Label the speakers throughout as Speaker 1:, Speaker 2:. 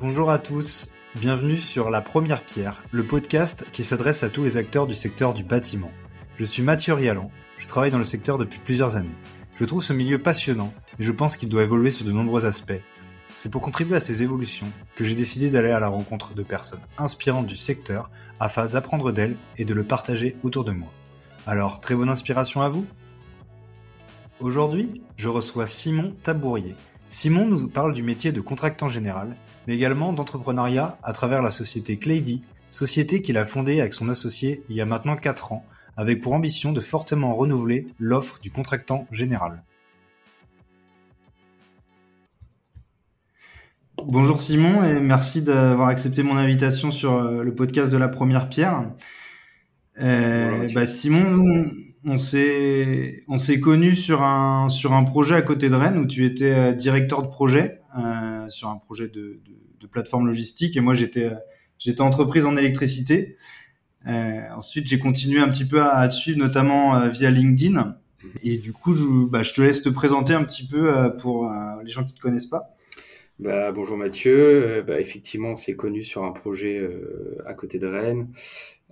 Speaker 1: Bonjour à tous, bienvenue sur La Première Pierre, le podcast qui s'adresse à tous les acteurs du secteur du bâtiment. Je suis Mathieu Rialan, je travaille dans le secteur depuis plusieurs années. Je trouve ce milieu passionnant et je pense qu'il doit évoluer sur de nombreux aspects. C'est pour contribuer à ces évolutions que j'ai décidé d'aller à la rencontre de personnes inspirantes du secteur afin d'apprendre d'elles et de le partager autour de moi. Alors, très bonne inspiration à vous Aujourd'hui, je reçois Simon Tabourier. Simon nous parle du métier de contractant général, mais également d'entrepreneuriat à travers la société Claydy, société qu'il a fondée avec son associé il y a maintenant 4 ans, avec pour ambition de fortement renouveler l'offre du contractant général. Bonjour Simon et merci d'avoir accepté mon invitation sur euh, le podcast de la première pierre. Euh, bah Simon, nous, on s'est on s'est connu sur un sur un projet à côté de Rennes où tu étais euh, directeur de projet euh, sur un projet de, de, de, plateforme logistique et moi j'étais euh, j'étais entreprise en électricité. Euh, ensuite j'ai continué un petit peu à, à te suivre notamment via LinkedIn et du coup je, bah, je te laisse te présenter un petit peu pour les gens qui te connaissent pas.
Speaker 2: Bah, bonjour Mathieu, bah, effectivement on s'est connu sur un projet à côté de Rennes.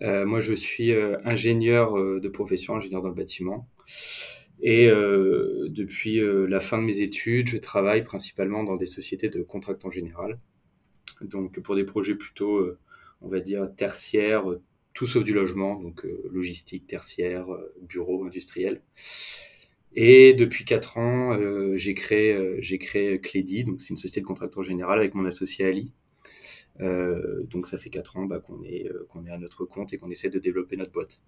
Speaker 2: Euh, moi, je suis euh, ingénieur euh, de profession, ingénieur dans le bâtiment. Et depuis la fin de mes études, je travaille principalement dans des sociétés de contractants général. Donc, pour des projets plutôt, on va dire, tertiaires, tout sauf du logement, donc logistique, tertiaire, bureau, industriel. Et depuis 4 ans, j'ai créé, j'ai créé Clédy, donc c'est une société de contractants général avec mon associé Ali. Euh, donc ça fait 4 ans bah, qu'on est, euh, qu'on est à notre compte et qu'on essaie de développer notre boîte.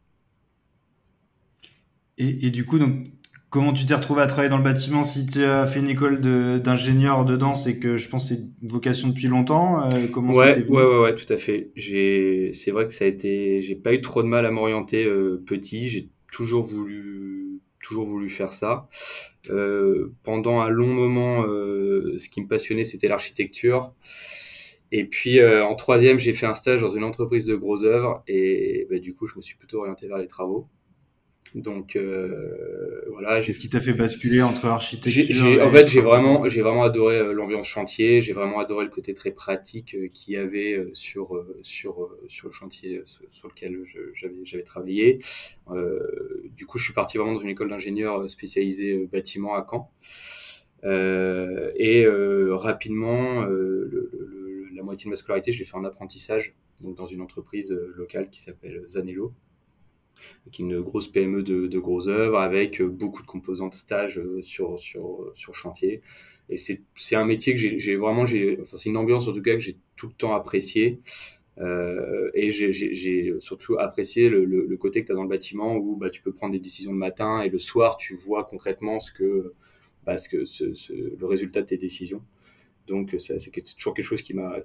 Speaker 1: Et, et, du coup, donc, comment tu t'es retrouvé à travailler dans le bâtiment si tu as fait une école d'ingénieur dedans C'est que je pense que c'est une vocation depuis longtemps. Euh, comment
Speaker 2: ouais, ouais, ouais, ouais, tout à fait. C'est vrai que ça a été. J'ai pas eu trop de mal à m'orienter euh, petit. J'ai toujours voulu, toujours voulu faire ça. Euh, pendant un long moment, ce qui me passionnait, c'était l'architecture. Et puis euh, en troisième, j'ai fait un stage dans une entreprise de gros œuvres et bah, du coup, je me suis plutôt orienté vers les travaux. Donc euh, voilà.
Speaker 1: Qu'est-ce qui t'a fait basculer entre architecture
Speaker 2: et En fait, j'ai vraiment, j'ai vraiment adoré euh, l'ambiance chantier. J'ai vraiment adoré le côté très pratique euh, qu'il y avait sur sur sur le chantier sur lequel j'avais travaillé. Euh, du coup, je suis parti vraiment dans une école d'ingénieur spécialisée bâtiment à Caen. et rapidement, le, le la moitié de ma scolarité, je l'ai fait en apprentissage, donc dans une entreprise locale qui s'appelle Zanello, qui est une grosse PME de, de gros œuvres avec euh, beaucoup de composantes stage euh, sur, sur, sur chantier. Et c'est un métier que j'ai vraiment, enfin, c'est une ambiance en tout cas que j'ai tout le temps apprécié. Euh, et j'ai surtout apprécié le, côté que tu as dans le bâtiment où bah, tu peux prendre des décisions le matin et le soir tu vois concrètement ce que, bah, ce que ce, le résultat de tes décisions. Donc c'est toujours quelque chose qui m'a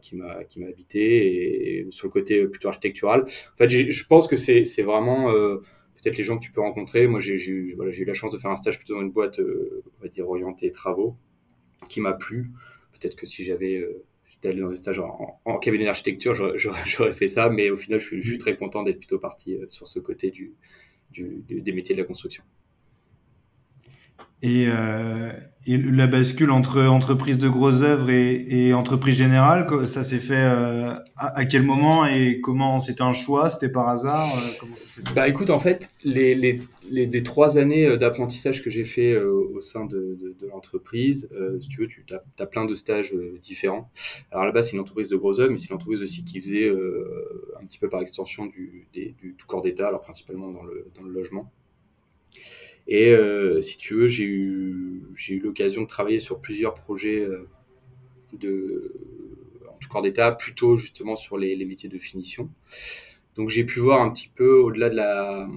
Speaker 2: habité et, sur le côté plutôt architectural. En fait, je pense que c'est vraiment euh, peut-être les gens que tu peux rencontrer. Moi, j'ai eu voilà, eu la chance de faire un stage plutôt dans une boîte euh, on va dire orientée travaux qui m'a plu. Peut-être que si j'avais euh, allé dans des stages en, cabinet d'architecture, j'aurais fait ça, mais au final, je suis, très content d'être plutôt parti euh, sur ce côté du, des métiers de la construction.
Speaker 1: Et, euh, et, la bascule entre entreprise de grosses œuvres et, entreprise générale, ça s'est fait euh, à, quel moment et comment C'était un choix C'était par hasard euh,
Speaker 2: Bah écoute, en fait, les, les, les, les trois années d'apprentissage que j'ai fait au sein de, de, l'entreprise, si tu veux, tu as, as, plein de stages différents. Alors là-bas, c'est une entreprise de grosses œuvres, mais c'est une entreprise aussi qui faisait un petit peu par extension du, du, du corps d'État, alors principalement dans le, dans le logement. Et euh, si tu veux, j'ai eu, eu l'occasion de travailler sur plusieurs projets euh, de, en tout corps d'état, plutôt justement sur les, métiers de finition. Donc j'ai pu voir un petit peu au-delà de la,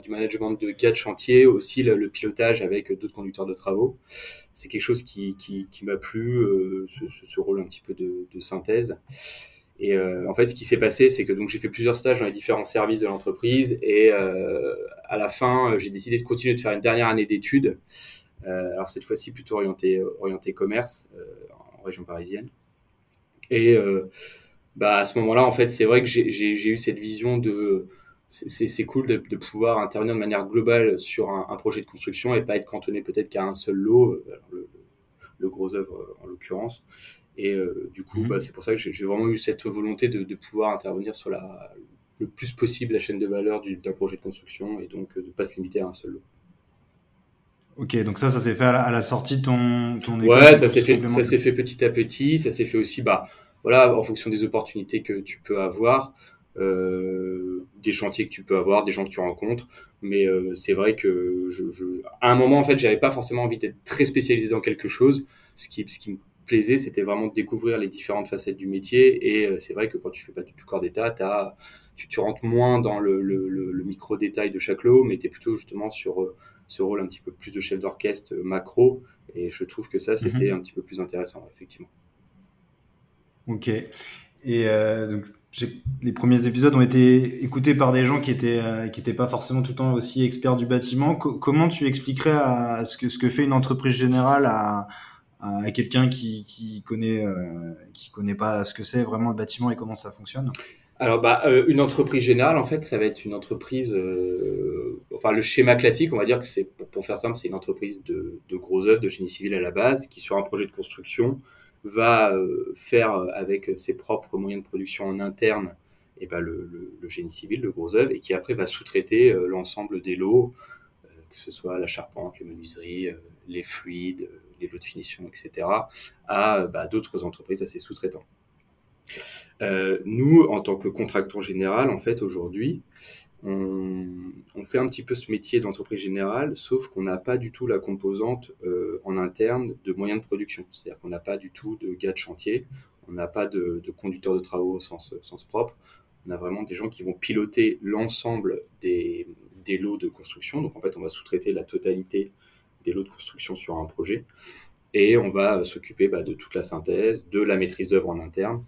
Speaker 2: du management de gars de chantier, aussi le, pilotage avec d'autres conducteurs de travaux. C'est quelque chose qui, qui, m'a plu, euh, ce, rôle un petit peu de synthèse. Et euh, en fait, ce qui s'est passé, c'est que donc j'ai fait plusieurs stages dans les différents services de l'entreprise et euh, à la fin, j'ai décidé de continuer de faire une dernière année d'études. Euh, alors cette fois-ci plutôt orienté orienté commerce euh, en région parisienne. Et euh, bah à ce moment-là, en fait, c'est vrai que j'ai eu cette vision de c'est cool de, pouvoir intervenir de manière globale sur un, projet de construction et pas être cantonné peut-être qu'à un seul lot, le, gros œuvre en l'occurrence. Et du coup, mmh. bah, c'est pour ça que j'ai vraiment eu cette volonté de, de pouvoir intervenir sur la, le plus possible la chaîne de valeur d'un projet de construction et donc de ne pas se limiter à un seul lot.
Speaker 1: Ok, donc ça, ça s'est fait à la, sortie de ton, ton
Speaker 2: école Ouais, ça s'est fait, ça s'est fait petit à petit. Ça s'est fait aussi, bah, voilà, en fonction des opportunités que tu peux avoir, euh, des chantiers que tu peux avoir, des gens que tu rencontres. Mais euh, c'est vrai que, je, je, à un moment, en fait, j'avais pas forcément envie d'être très spécialisé dans quelque chose. Ce qui, ce qui me plaisait, c'était vraiment de découvrir les différentes facettes du métier. Et euh, c'est vrai que quand tu fais pas du tout corps d'état, tu, tu rentres moins dans le, le, le micro détail de chaque lot, mais tu es plutôt justement sur ce rôle un petit peu plus de chef d'orchestre macro. Et je trouve que ça, c'était mhm. un petit peu plus intéressant, effectivement.
Speaker 1: Ok. Et donc, les premiers épisodes ont été écoutés par des gens qui étaient euh, qui pas forcément tout le temps aussi experts du bâtiment. comment tu expliquerais ce que fait une entreprise générale à, quelqu'un qui qui connaît qui connaît pas ce que c'est vraiment le bâtiment et comment ça fonctionne?
Speaker 2: Alors, bah, euh, une entreprise générale, en fait, ça va être une entreprise. Euh, enfin, le schéma classique, on va dire que c'est, pour, faire simple, c'est une entreprise de, gros œuvres, de génie civil à la base, qui, sur un projet de construction, va euh, faire avec ses propres moyens de production en interne et bah, le, génie civil, le gros œuvre, et qui après va sous-traiter l'ensemble des lots, que ce soit la charpente, les menuiseries, les fluides, les lots de finition, etc., à bah, d'autres entreprises à ses sous-traitants. Euh, nous, en tant que contractant général, en fait, aujourd'hui, on, fait un petit peu ce métier d'entreprise générale, sauf qu'on n'a pas du tout la composante euh, en interne de moyens de production. C'est-à-dire qu'on n'a pas du tout de gars de chantier, on n'a pas de, conducteurs de travaux au sens, sens, propre. On a vraiment des gens qui vont piloter l'ensemble des, lots de construction. Donc en fait, on va sous-traiter la totalité des lots de construction sur un projet. Et on va s'occuper bah, de toute la synthèse, de la maîtrise d'œuvre en interne,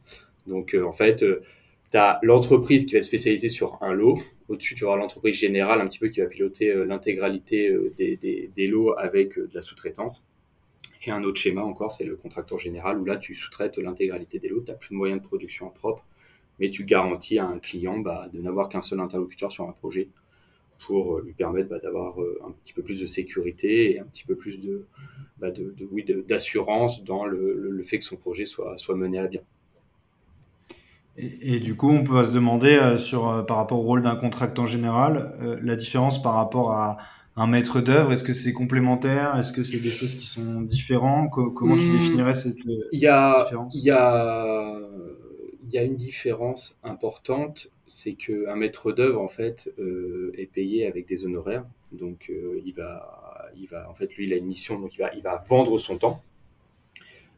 Speaker 2: donc, euh, en fait, euh, tu as l'entreprise qui va être spécialisée sur un lot. Au-dessus, tu auras l'entreprise générale un petit peu qui va piloter euh, l'intégralité des, lots avec de la sous-traitance. Et un autre schéma encore, c'est le contracteur général où là, tu sous-traites l'intégralité des lots. Tu n'as plus de moyens de production propre, mais tu garantis à un client bah, de n'avoir qu'un seul interlocuteur sur un projet pour lui permettre bah, d'avoir un petit peu plus de sécurité et un petit peu plus de, bah, d'assurance dans le, fait que son projet soit, soit mené à bien.
Speaker 1: Et, du coup, on peut se demander euh, sur, euh, par rapport au rôle d'un contractant général, euh, la différence par rapport à un maître d'œuvre. Est-ce que c'est complémentaire? Est-ce que c'est des choses qui sont différentes Comment tu hmm. définirais cette
Speaker 2: il y a, différence? Il y a, y a une différence importante, c'est qu'un maître d'œuvre en fait est payé avec des honoraires. Donc il va, il va, en fait, lui, il a une mission, donc il va, il va vendre son temps.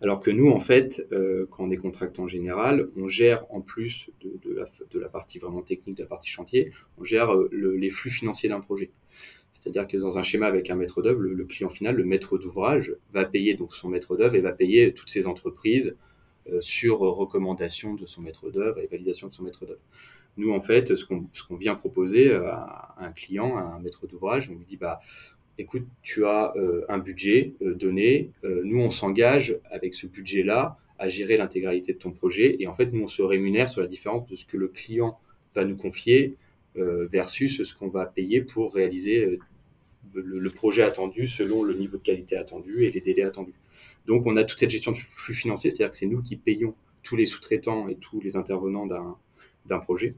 Speaker 2: Alors que nous, en fait, euh, quand on est contractant général, on gère en plus de, la, partie vraiment technique, de la partie chantier, on gère euh, les flux financiers d'un projet. C'est-à-dire que dans un schéma avec un maître d'œuvre, le, client final, le maître d'ouvrage, va payer donc son maître d'œuvre et va payer toutes ses entreprises euh, sur recommandation de son maître d'œuvre et validation de son maître d'œuvre. Nous, en fait, ce qu'on vient proposer à, un client, à un maître d'ouvrage, on lui dit, bah, écoute, tu as euh, un budget euh, donné, euh, nous on s'engage avec ce budget-là à gérer l'intégralité de ton projet et en fait nous on se rémunère sur la différence de ce que le client va nous confier versus ce qu'on va payer pour réaliser le, projet attendu selon le niveau de qualité attendu et les délais attendus. Donc on a toute cette gestion de flux financier, c'est-à-dire que c'est nous qui payons tous les sous-traitants et tous les intervenants d'un projet.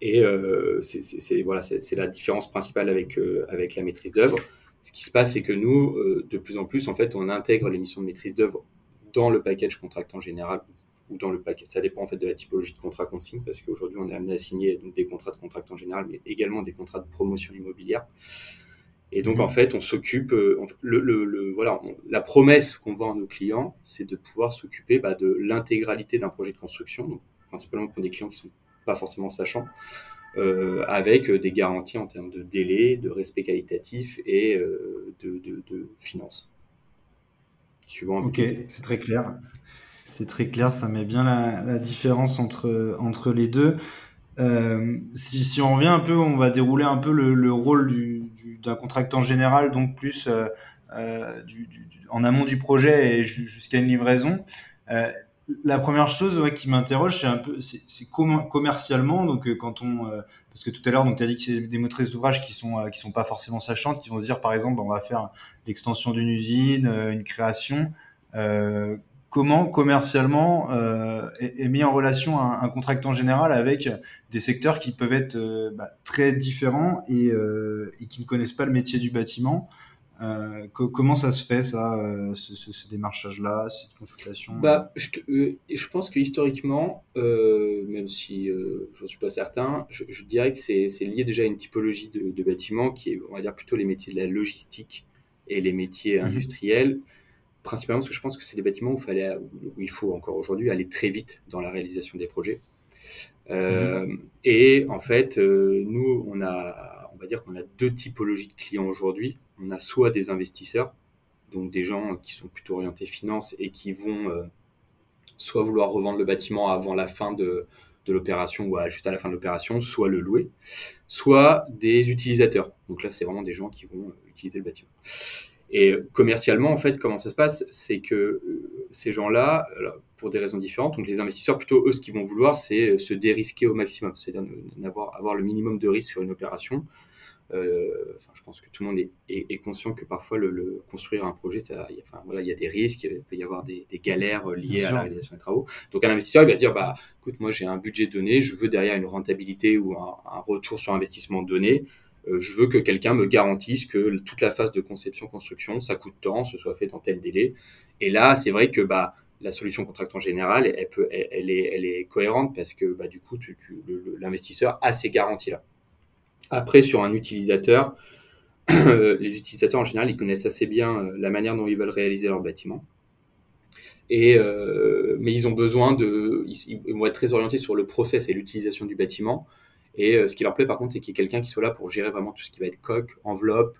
Speaker 2: Et euh, c'est voilà, la différence principale avec, euh, avec la maîtrise d'œuvre. Ce qui se passe, c'est que nous, euh, de plus en plus, en fait, on intègre les missions de maîtrise d'œuvre dans le package contractant général ou dans le package. Ça dépend en fait de la typologie de contrat qu'on signe, parce qu'aujourd'hui, on est amené à signer des contrats de contractant général, mais également des contrats de promotion immobilière. Et donc, en fait, on s'occupe, voilà, la promesse qu'on vend à nos clients, c'est de pouvoir s'occuper bah, de l'intégralité d'un projet de construction, donc, principalement pour des clients qui sont pas forcément sachant, euh, avec des garanties en termes de délai, de respect qualitatif et euh, de, de, finances.
Speaker 1: Suivant ok, c'est très clair. C'est très clair, ça met bien la, différence entre, entre les deux. Euh, si, on revient un peu, on va dérouler un peu le, rôle d'un contractant général, donc plus du, en amont du projet et jusqu'à une livraison la première chose qui m'interroge, c'est un peu, c'est commercialement. Donc, euh, quand on, euh, parce que tout à l'heure, donc tu as dit que c'est des motrices d'ouvrage qui sont euh, qui sont pas forcément sachantes, qui vont se dire, par exemple, on va faire l'extension d'une usine, une création. comment commercialement est, mis en relation un, un, contractant général avec des secteurs qui peuvent être bah, très différents et, et, qui ne connaissent pas le métier du bâtiment? Euh, comment ça se fait, ça, euh, ce, démarchage-là, cette consultation
Speaker 2: bah, je, euh, je pense que historiquement, même si je n'en suis pas certain, je, dirais que c'est lié déjà à une typologie de, bâtiments qui est, on va dire, plutôt les métiers de la logistique et les métiers mhm. industriels. Principalement parce que je pense que c'est des bâtiments où, fallait, où il faut encore aujourd'hui aller très vite dans la réalisation des projets. Mhm. Et en fait, nous, on a, on va dire qu'on a deux typologies de clients aujourd'hui on a soit des investisseurs, donc des gens qui sont plutôt orientés finance et qui vont euh, soit vouloir revendre le bâtiment avant la fin de, l'opération ou juste à la fin de l'opération, soit le louer, soit des utilisateurs. Donc là, c'est vraiment des gens qui vont euh, utiliser le bâtiment. Et commercialement, en fait, comment ça se passe? C'est que euh, ces gens-là, pour des raisons différentes, donc les investisseurs, plutôt eux, ce qu'ils vont vouloir, c'est se dérisquer au maximum, c'est-à-dire avoir le minimum de risque sur une opération euh, je pense que tout le monde est, conscient que parfois le, construire un projet, ça, il, y a, enfin, voilà, il y a des risques, il peut y avoir des, galères liées à la réalisation des travaux. Donc un investisseur, il va se dire, bah, écoute, moi j'ai un budget donné, je veux derrière une rentabilité ou un, retour sur investissement donné. Euh, je veux que quelqu'un me garantisse que toute la phase de conception-construction, ça coûte tant, ce soit fait en tel délai. Et là, c'est vrai que bah, la solution contractant général, elle, peut, elle, est, elle est cohérente parce que bah, du coup, l'investisseur a ces garanties-là. Après, sur un utilisateur, les utilisateurs en général, ils connaissent assez bien euh, la manière dont ils veulent réaliser leur bâtiment. Et, euh, mais ils ont besoin de. Ils, vont être très orientés sur le process et l'utilisation du bâtiment. Et euh, ce qui leur plaît, par contre, c'est qu'il y ait quelqu'un qui soit là pour gérer vraiment tout ce qui va être coque, enveloppe,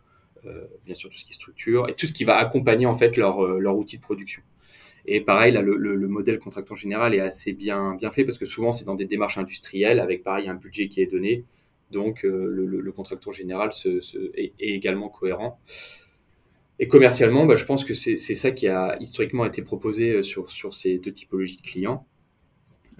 Speaker 2: bien sûr tout ce qui est structure, et tout ce qui va accompagner en fait leur, outil de production. Et pareil, là, le, le, modèle contractant général est assez bien, bien fait parce que souvent, c'est dans des démarches industrielles avec, pareil, un budget qui est donné donc euh, le, contracteur général est, également cohérent. Et commercialement, bah, je pense que c'est ça qui a historiquement été proposé euh, sur, sur ces deux typologies de clients.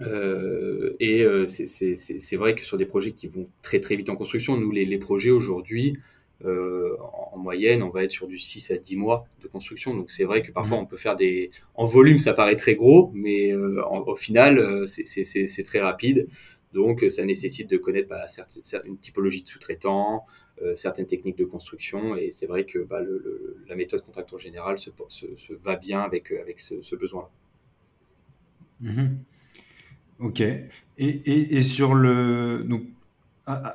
Speaker 2: Euh, et c'est vrai que sur des projets qui vont très très vite en construction, nous les, projets aujourd'hui, en, moyenne, on va être sur du 6 à 10 mois de construction. Donc c'est vrai que parfois mmh. on peut faire des... En volume, ça paraît très gros, mais au final, c'est très rapide. Donc, ça nécessite de connaître bah, une typologie de sous-traitants, euh, certaines techniques de construction. Et c'est vrai que bah, la méthode contracteur général se, va bien avec, euh, ce, besoin-là.
Speaker 1: Mhm. Ok. Et, sur le. Donc,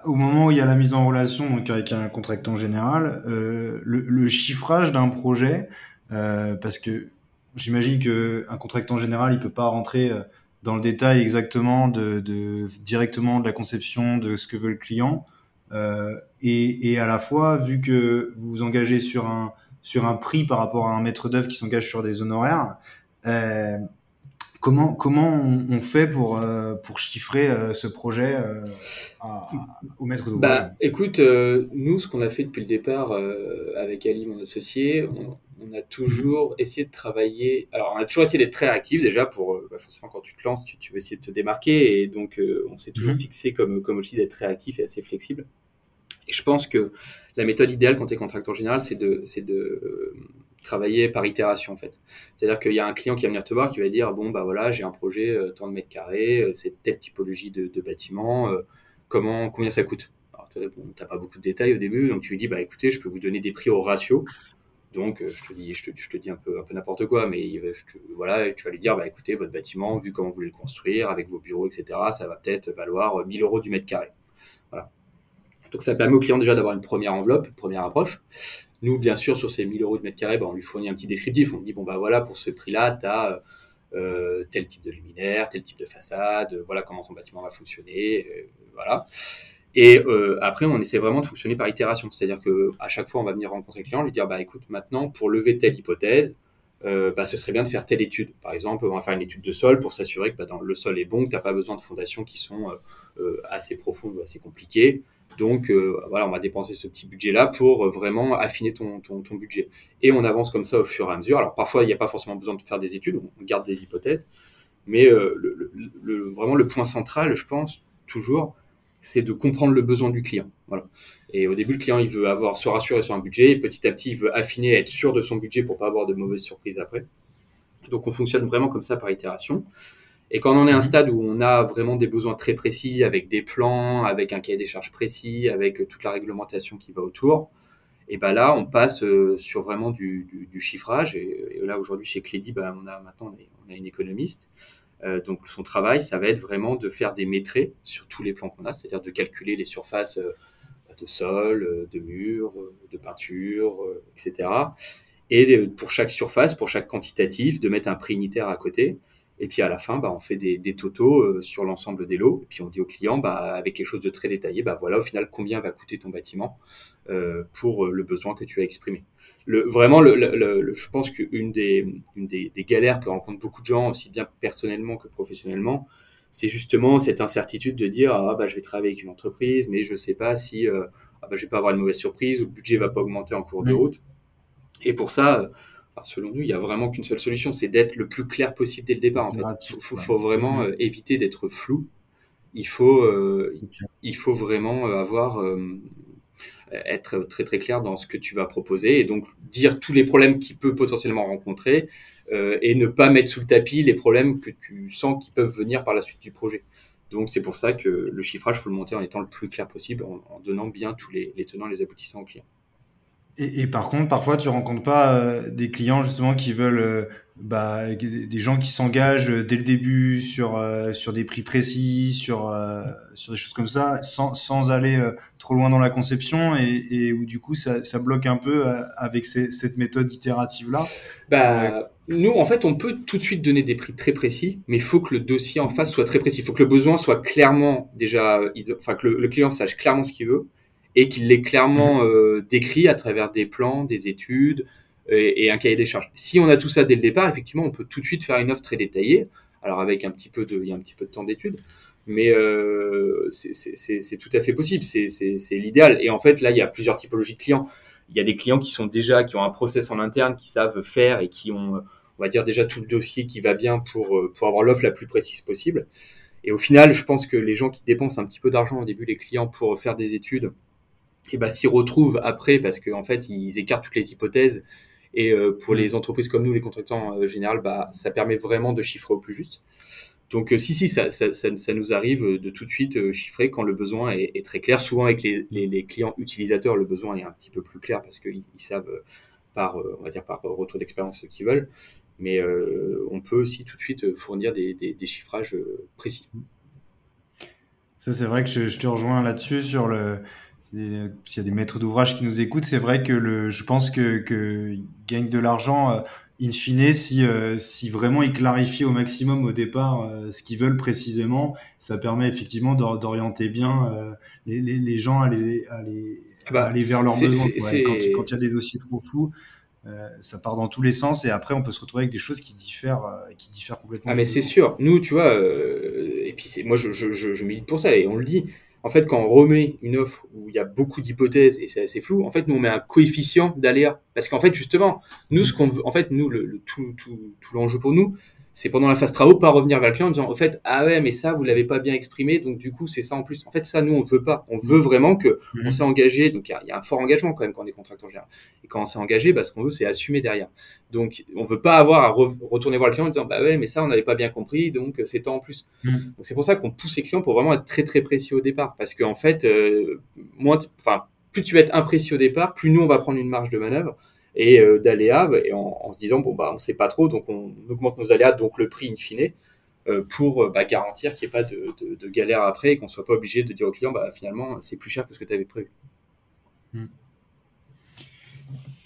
Speaker 1: au moment où il y a la mise en relation donc avec un contractant général, euh, le, chiffrage d'un projet, parce que j'imagine qu'un contractant général, il ne peut pas rentrer dans le détail exactement de, directement de la conception de ce que veut le client. Euh, et, à la fois, vu que vous vous engagez sur un, sur un prix par rapport à un maître d'œuvre qui s'engage sur des honoraires, euh, comment, comment on, fait pour, euh, pour chiffrer ce projet au maître d'œuvre
Speaker 2: bah, Écoute, nous, ce qu'on a fait depuis le départ avec Ali, mon associé, on, on a toujours essayé de travailler. Alors, on a toujours essayé d'être très actif déjà pour, euh, bah, forcément, quand tu te lances, tu, veux essayer de te démarquer. Et donc, euh, on s'est toujours mhm. fixé comme, comme aussi d'être très actif et assez flexible. Et je pense que la méthode idéale quand tu es contracteur général, c'est de, de euh, travailler par itération en fait. C'est-à-dire qu'il y a un client qui va venir te voir qui va dire bon bah voilà j'ai un projet tant de mètres carrés, c'est telle typologie de, bâtiment, comment combien ça coûte? Alors tu n'as pas beaucoup de détails au début, donc tu lui dis bah écoutez je peux vous donner des prix au ratio. Donc, euh, je te dis, je te, dis un peu, un peu n'importe quoi, mais voilà, tu vas lui dire, bah, écoutez, votre bâtiment, vu comment vous voulez le construire, avec vos bureaux, etc., ça va peut-être valoir 1000 euros du mètre carré. Voilà. Donc, ça permet au client déjà d'avoir une première enveloppe, une première approche. Nous, bien sûr, sur ces 1000 euros de mètre carré, bah, on lui fournit un petit descriptif. On dit, bon, bah voilà, pour ce prix-là, tu as euh, tel type de luminaire, tel type de façade, voilà comment ton bâtiment va fonctionner, euh, voilà. Et euh, après, on essaie vraiment de fonctionner par itération. C'est-à-dire qu'à chaque fois, on va venir rencontrer le client, lui dire, bah, écoute, maintenant, pour lever telle hypothèse, euh, bah, ce serait bien de faire telle étude. Par exemple, on va faire une étude de sol pour s'assurer que bah, dans, le sol est bon, que tu n'as pas besoin de fondations qui sont euh, assez profondes ou assez compliquées. Donc, voilà, on va dépenser ce petit budget-là pour vraiment affiner ton, budget. Et on avance comme ça au fur et à mesure. Alors, parfois, il n'y a pas forcément besoin de faire des études, on garde des hypothèses. Mais le, vraiment, le point central, je pense, toujours, c'est de comprendre le besoin du client. Et au début, le client, il veut avoir, se rassurer sur un budget, et petit à petit, il veut affiner, être sûr de son budget pour pas avoir de mauvaises surprises après. Donc on fonctionne vraiment comme ça par itération. Et quand on est à un mhm. stade où on a vraiment des besoins très précis, avec des plans, avec un cahier des charges précis, avec toute la réglementation qui va autour, et ben là, on passe euh, sur vraiment du, chiffrage. Et, là, aujourd'hui, chez Clédy, ben, on a maintenant on a une économiste. Euh, donc, son travail, ça va être vraiment de faire des métrés sur tous les plans qu'on a, c'est-à-dire de calculer les surfaces euh, de sol, de murs, de peinture, etc. Et pour chaque surface, pour chaque quantitatif, de mettre un prix unitaire à côté. Et puis à la fin, bah, on fait des, des totaux euh, sur l'ensemble des lots. Et puis on dit au client, bah, avec quelque chose de très détaillé, bah, voilà au final combien va coûter ton bâtiment euh, pour le besoin que tu as exprimé. Le, vraiment, le, le, je pense qu'une des, une des, des, galères que rencontrent beaucoup de gens, aussi bien personnellement que professionnellement, c'est justement cette incertitude de dire ah, bah, je vais travailler avec une entreprise, mais je ne sais pas si euh, ah, bah, je vais pas avoir une mauvaise surprise ou le budget va pas augmenter en cours de route. Et pour ça, selon nous, il n'y a vraiment qu'une seule solution, c'est d'être le plus clair possible dès le départ. Il faut, vraiment euh, éviter d'être flou. Il faut, euh, il faut vraiment euh, avoir, être très très clair dans ce que tu vas proposer et donc dire tous les problèmes qu'il peut potentiellement rencontrer et ne pas mettre sous le tapis les problèmes que tu sens qui peuvent venir par la suite du projet. Donc c'est pour ça que le chiffrage, il faut le monter en étant le plus clair possible, en, donnant bien tous les, les tenants et les aboutissants au client.
Speaker 1: Et, par contre, parfois, tu rencontres pas euh, des clients justement qui veulent, euh, bah, des gens qui s'engagent dès le début sur euh, sur des prix précis, sur sur des choses comme ça, sans, sans aller trop loin dans la conception et, et où du coup ça, ça bloque un peu avec cette méthode itérative là.
Speaker 2: Bah, nous, en fait, on peut tout de suite donner des prix très précis, mais il faut que le dossier en face soit très précis. Il faut que le besoin soit clairement déjà, enfin que le client sache clairement ce qu'il veut et qu'il l'ait clairement mhm. euh, décrit à travers des plans, des études et, un cahier des charges. Si on a tout ça dès le départ, effectivement, on peut tout de suite faire une offre très détaillée. Alors avec un petit peu de, il y a un petit peu de temps d'étude, mais euh, c'est tout à fait possible. C'est l'idéal. Et en fait, là, il y a plusieurs typologies de clients. Il y a des clients qui sont déjà, qui ont un process en interne, qui savent faire et qui ont, on va dire déjà tout le dossier qui va bien pour pour avoir l'offre la plus précise possible. Et au final, je pense que les gens qui dépensent un petit peu d'argent au début, les clients, pour faire des études, et bah, s'y retrouvent après parce qu'en en fait, ils écartent toutes les hypothèses. Et euh, pour les entreprises comme nous, les contractants euh, général, bah, ça permet vraiment de chiffrer au plus juste. Donc, euh, si, si, ça, ça, ça, nous arrive de tout de suite chiffrer quand le besoin est, très clair. Souvent, avec les, les, clients utilisateurs, le besoin est un petit peu plus clair parce qu'ils savent par, on va dire, par retour d'expérience ce qu'ils veulent. Mais on peut aussi tout de suite fournir des, des, des chiffrages précis.
Speaker 1: Ça, c'est vrai que je, je te rejoins là-dessus sur le s'il y a des maîtres d'ouvrage qui nous écoutent, c'est vrai que le, je pense que, que gagnent de l'argent euh, in fine si, euh, si vraiment ils clarifient au maximum au départ euh, ce qu'ils veulent précisément. Ça permet effectivement d'orienter bien les, les, les, gens à aller, à aller, ah bah, aller vers leurs besoins. Quand, il y a des dossiers trop flous, ça part dans tous les sens et après on peut se retrouver avec des choses qui diffèrent, qui diffèrent complètement.
Speaker 2: Ah mais c'est sûr. Nous, tu vois, et puis c'est moi je, je, je, je milite pour ça et on le dit en fait, quand on remet une offre où il y a beaucoup d'hypothèses et c'est assez flou, en fait, nous, on met un coefficient d'aléa. Parce qu'en fait, justement, nous, ce qu'on veut, en fait, nous, le, tout, tout, tout l'enjeu pour nous, c'est pendant la phase travaux, pas revenir vers le client en disant, en fait, ah ouais, mais ça, vous l'avez pas bien exprimé, donc du coup, c'est ça en plus. En fait, ça, nous, on veut pas. On veut vraiment que on mhm. s'est engagé. Donc, il y, a un fort engagement quand même quand on est contracteur général. Et quand on s'est engagé, bah, ce qu'on veut, c'est assumer derrière. Donc, on veut pas avoir à retourner voir le client en disant, bah ouais, mais ça, on n'avait pas bien compris, donc c'est temps en plus. Mhm. Donc, c'est pour ça qu'on pousse les clients pour vraiment être très, très précis au départ. Parce qu'en fait, euh, moins, enfin, plus tu vas être imprécis au départ, plus nous, on va prendre une marge de manœuvre et euh, d'aléas, et en, se disant, bon, bah, on ne sait pas trop, donc on augmente nos aléas, donc le prix in fine, euh, pour bah, garantir qu'il n'y ait pas de, galère après et qu'on ne soit pas obligé de dire au client, bah, finalement, c'est plus cher que ce que tu avais prévu. Hmm.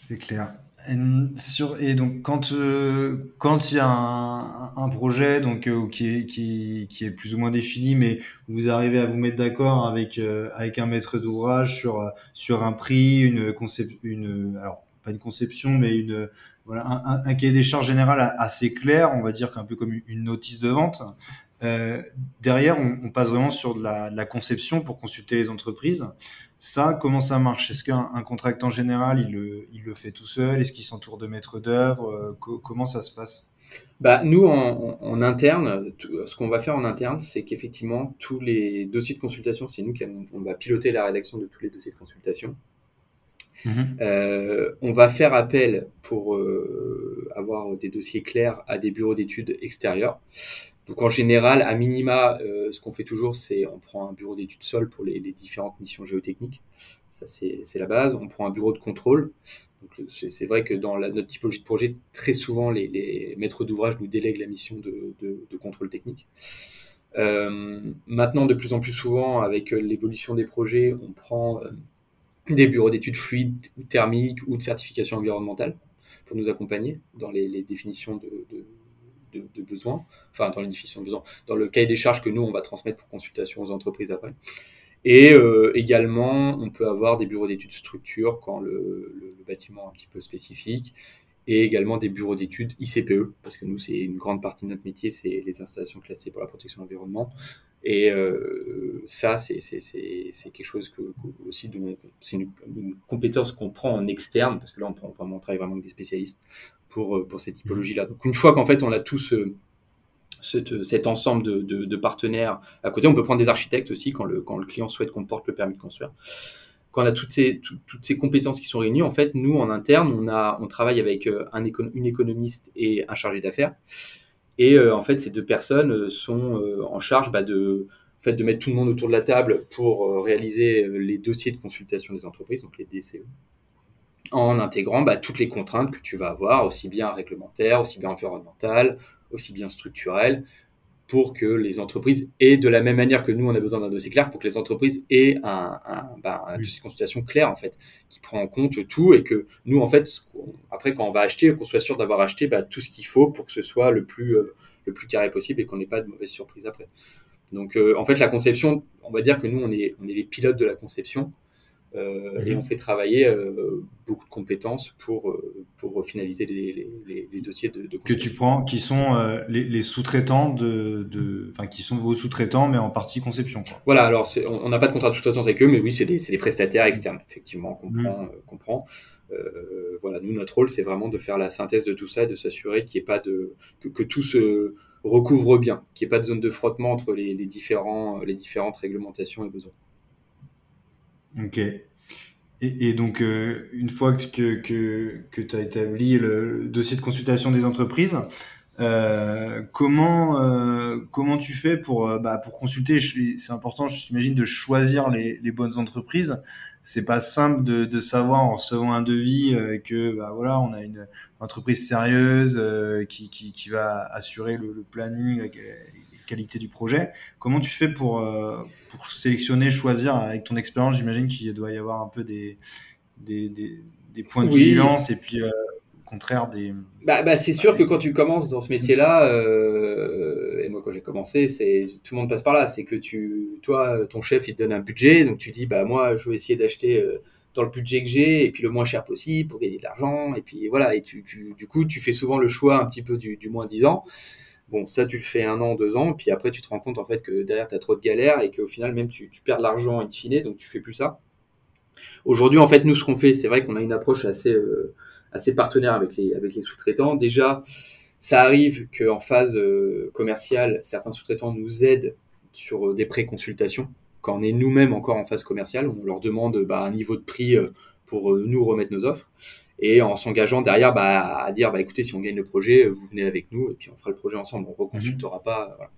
Speaker 1: C'est clair. Et, sur, et donc quand euh, quand il y a un, projet donc euh, qui, est, qui, qui est plus ou moins défini mais vous arrivez à vous mettre d'accord avec avec un maître d'ouvrage sur sur un prix une concept une alors une conception, mais une, voilà, un, cahier des charges général assez clair, on va dire qu'un peu comme une notice de vente. Euh, derrière, on, passe vraiment sur de la, conception pour consulter les entreprises. Ça, comment ça marche? Est-ce qu'un contractant général, il le, il le fait tout seul? Est-ce qu'il s'entoure de maîtres d'œuvre? Euh, Comment ça se passe?
Speaker 2: Bah, nous, en, en interne, ce qu'on va faire en interne, c'est qu'effectivement, tous les dossiers de consultation, c'est nous qui on va piloter la rédaction de tous les dossiers de consultation. Mhm. Euh, on va faire appel pour euh, avoir des dossiers clairs à des bureaux d'études extérieurs. Donc en général, à minima, euh, ce qu'on fait toujours, c'est on prend un bureau d'études sol pour les, différentes missions géotechniques. Ça, c'est la base. On prend un bureau de contrôle. C'est vrai que dans notre typologie de projet, très souvent, les, maîtres d'ouvrage nous délèguent la mission de contrôle technique. maintenant, de plus en plus souvent, avec l'évolution des projets, on prend des bureaux d'études fluides thermiques ou de certification environnementale pour nous accompagner dans les, définitions de, de, besoins, enfin dans les définitions de besoins, dans le cahier des charges que nous on va transmettre pour consultation aux entreprises après. Et euh, également, on peut avoir des bureaux d'études structure quand le, le, bâtiment est un petit peu spécifique, et également des bureaux d'études ICPE, parce que nous, c'est une grande partie de notre métier, c'est les installations classées pour la protection de l'environnement. Et euh, ça, c'est quelque chose que, aussi, c'est une, compétence qu'on prend en externe, parce que là, on, prend vraiment, on travaille vraiment avec des spécialistes pour, euh, pour cette typologie-là. Donc, une fois qu'en fait, on a tout ce, cet ensemble de, de, partenaires à côté, on peut prendre des architectes aussi quand le, quand le client souhaite qu'on porte le permis de construire. Quand on a toutes ces, compétences qui sont réunies, en fait, nous, en interne, on, travaille avec euh, un, une économiste et un chargé d'affaires. Et euh, en fait, ces deux personnes euh, sont en charge bah, de, en mettre tout le monde autour de la table pour réaliser les dossiers de consultation des entreprises, donc les DCE, en intégrant bah, toutes les contraintes que tu vas avoir, aussi bien réglementaires, aussi bien environnementales, aussi bien structurelles, pour que les entreprises aient de la même manière que nous on a besoin d'un dossier clair pour que les entreprises aient un, bah, dossier de consultation clair en fait qui prend en compte tout et que nous en fait après quand on va acheter qu'on soit sûr d'avoir acheté bah, tout ce qu'il faut pour que ce soit le plus euh, le plus carré possible et qu'on n'ait pas de mauvaises surprises après. Donc euh, en fait la conception on va dire que nous on est on est les pilotes de la conception euh, et mhm. on fait travailler euh, beaucoup de compétences pour, euh, pour finaliser les, les, les dossiers de, de,
Speaker 1: que tu prends, qui sont les, les sous-traitants de, de, enfin qui sont vos sous-traitants, mais en partie conception. Quoi.
Speaker 2: Voilà, alors on n'a pas de contrat de sous-traitance avec eux, mais oui, c'est des, des, prestataires externes, effectivement, qu'on mhm. prend. voilà, nous notre rôle, c'est vraiment de faire la synthèse de tout ça, et de s'assurer qu'il n'y ait pas de que, que, tout se recouvre bien, qu'il n'y ait pas de zone de frottement entre les, les différents, les différentes réglementations et besoins.
Speaker 1: Ok. Et, donc, euh, une fois que, que, que tu as établi le, dossier de consultation des entreprises, euh, comment, euh, comment tu fais pour, bah, pour consulter? C'est important, j'imagine, de choisir les, bonnes entreprises. C'est pas simple de, savoir en recevant un devis que bah, voilà, on a une entreprise sérieuse qui, qui, va assurer le planning, qualité du projet. Comment tu fais pour, euh, pour sélectionner, choisir avec ton expérience? J'imagine qu'il doit y avoir un peu des, des, des, points de vigilance et puis euh, au contraire des.
Speaker 2: Bah, bah c'est sûr que quand tu commences dans ce métier-là, euh, et moi quand j'ai commencé, c'est tout le monde passe par là. C'est que tu, toi, ton chef il te donne un budget, donc tu dis bah moi je vais essayer d'acheter dans le budget que j'ai et puis le moins cher possible pour gagner de l'argent et puis voilà et tu, tu, du coup tu fais souvent le choix un petit peu du, du moins 10 ans Bon, ça, tu le fais un an, deux ans, puis après, tu te rends compte en fait que derrière, tu as trop de galères et qu'au final, même, tu, perds de l'argent in fine, donc tu fais plus ça. Aujourd'hui, en fait, nous, ce qu'on fait, c'est vrai qu'on a une approche assez, euh, assez partenaire avec les, avec les sous-traitants. Déjà, ça arrive qu'en phase euh, commerciale, certains sous-traitants nous aident sur euh, des pré-consultations. Quand on est nous-mêmes encore en phase commerciale, on leur demande bah, un niveau de prix pour nous remettre nos offres et en s'engageant derrière bah, à dire bah, écoutez, si on gagne le projet, vous venez avec nous et puis on fera le projet ensemble. On reconsultera mhm. pas. Voilà.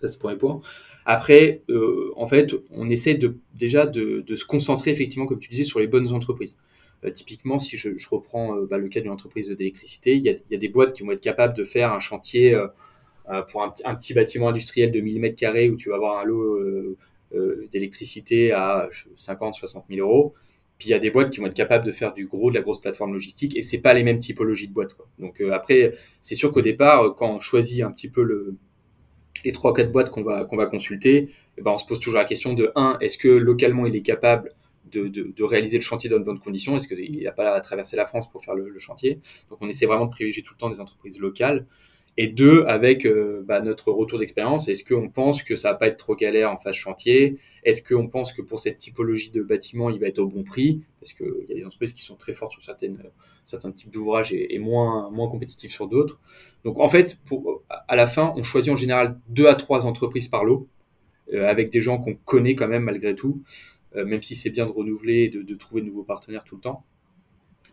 Speaker 2: Ça, c'est pour les points. Après, euh, en fait, on essaie de, déjà de, de, se concentrer, effectivement, comme tu disais, sur les bonnes entreprises. Euh, typiquement, si je, je reprends euh, bah, le cas d'une entreprise d'électricité, il y, a, il y, a, des boîtes qui vont être capables de faire un chantier euh, pour un, un, petit bâtiment industriel de 1000 m2 où tu vas avoir un lot d'électricité à 50-60 000 euros puis il y a des boîtes qui vont être capables de faire du gros, de la grosse plateforme logistique, et c'est pas les mêmes typologies de boîtes. Donc euh, après, c'est sûr qu'au départ, euh, quand on choisit un petit peu le, les trois quatre boîtes qu'on va qu'on va consulter, eh ben on se pose toujours la question de un, est-ce que localement il est capable de, réaliser le chantier dans de bonnes conditions? Est-ce qu'il n'a pas à traverser la France pour faire le, chantier? Donc on essaie vraiment de privilégier tout le temps des entreprises locales et deux, avec euh, bah, notre retour d'expérience, est-ce qu'on pense que ça va pas être trop galère en phase chantier? Est-ce qu'on pense que pour cette typologie de bâtiment, il va être au bon prix? Parce qu'il y a des entreprises qui sont très fortes sur certains types d'ouvrages et, moins, moins compétitifs sur d'autres. Donc en fait, à la fin, on choisit en général deux à trois entreprises par lot, euh, avec des gens qu'on connaît quand même malgré tout. même si c'est bien de renouveler et de, trouver de nouveaux partenaires tout le temps.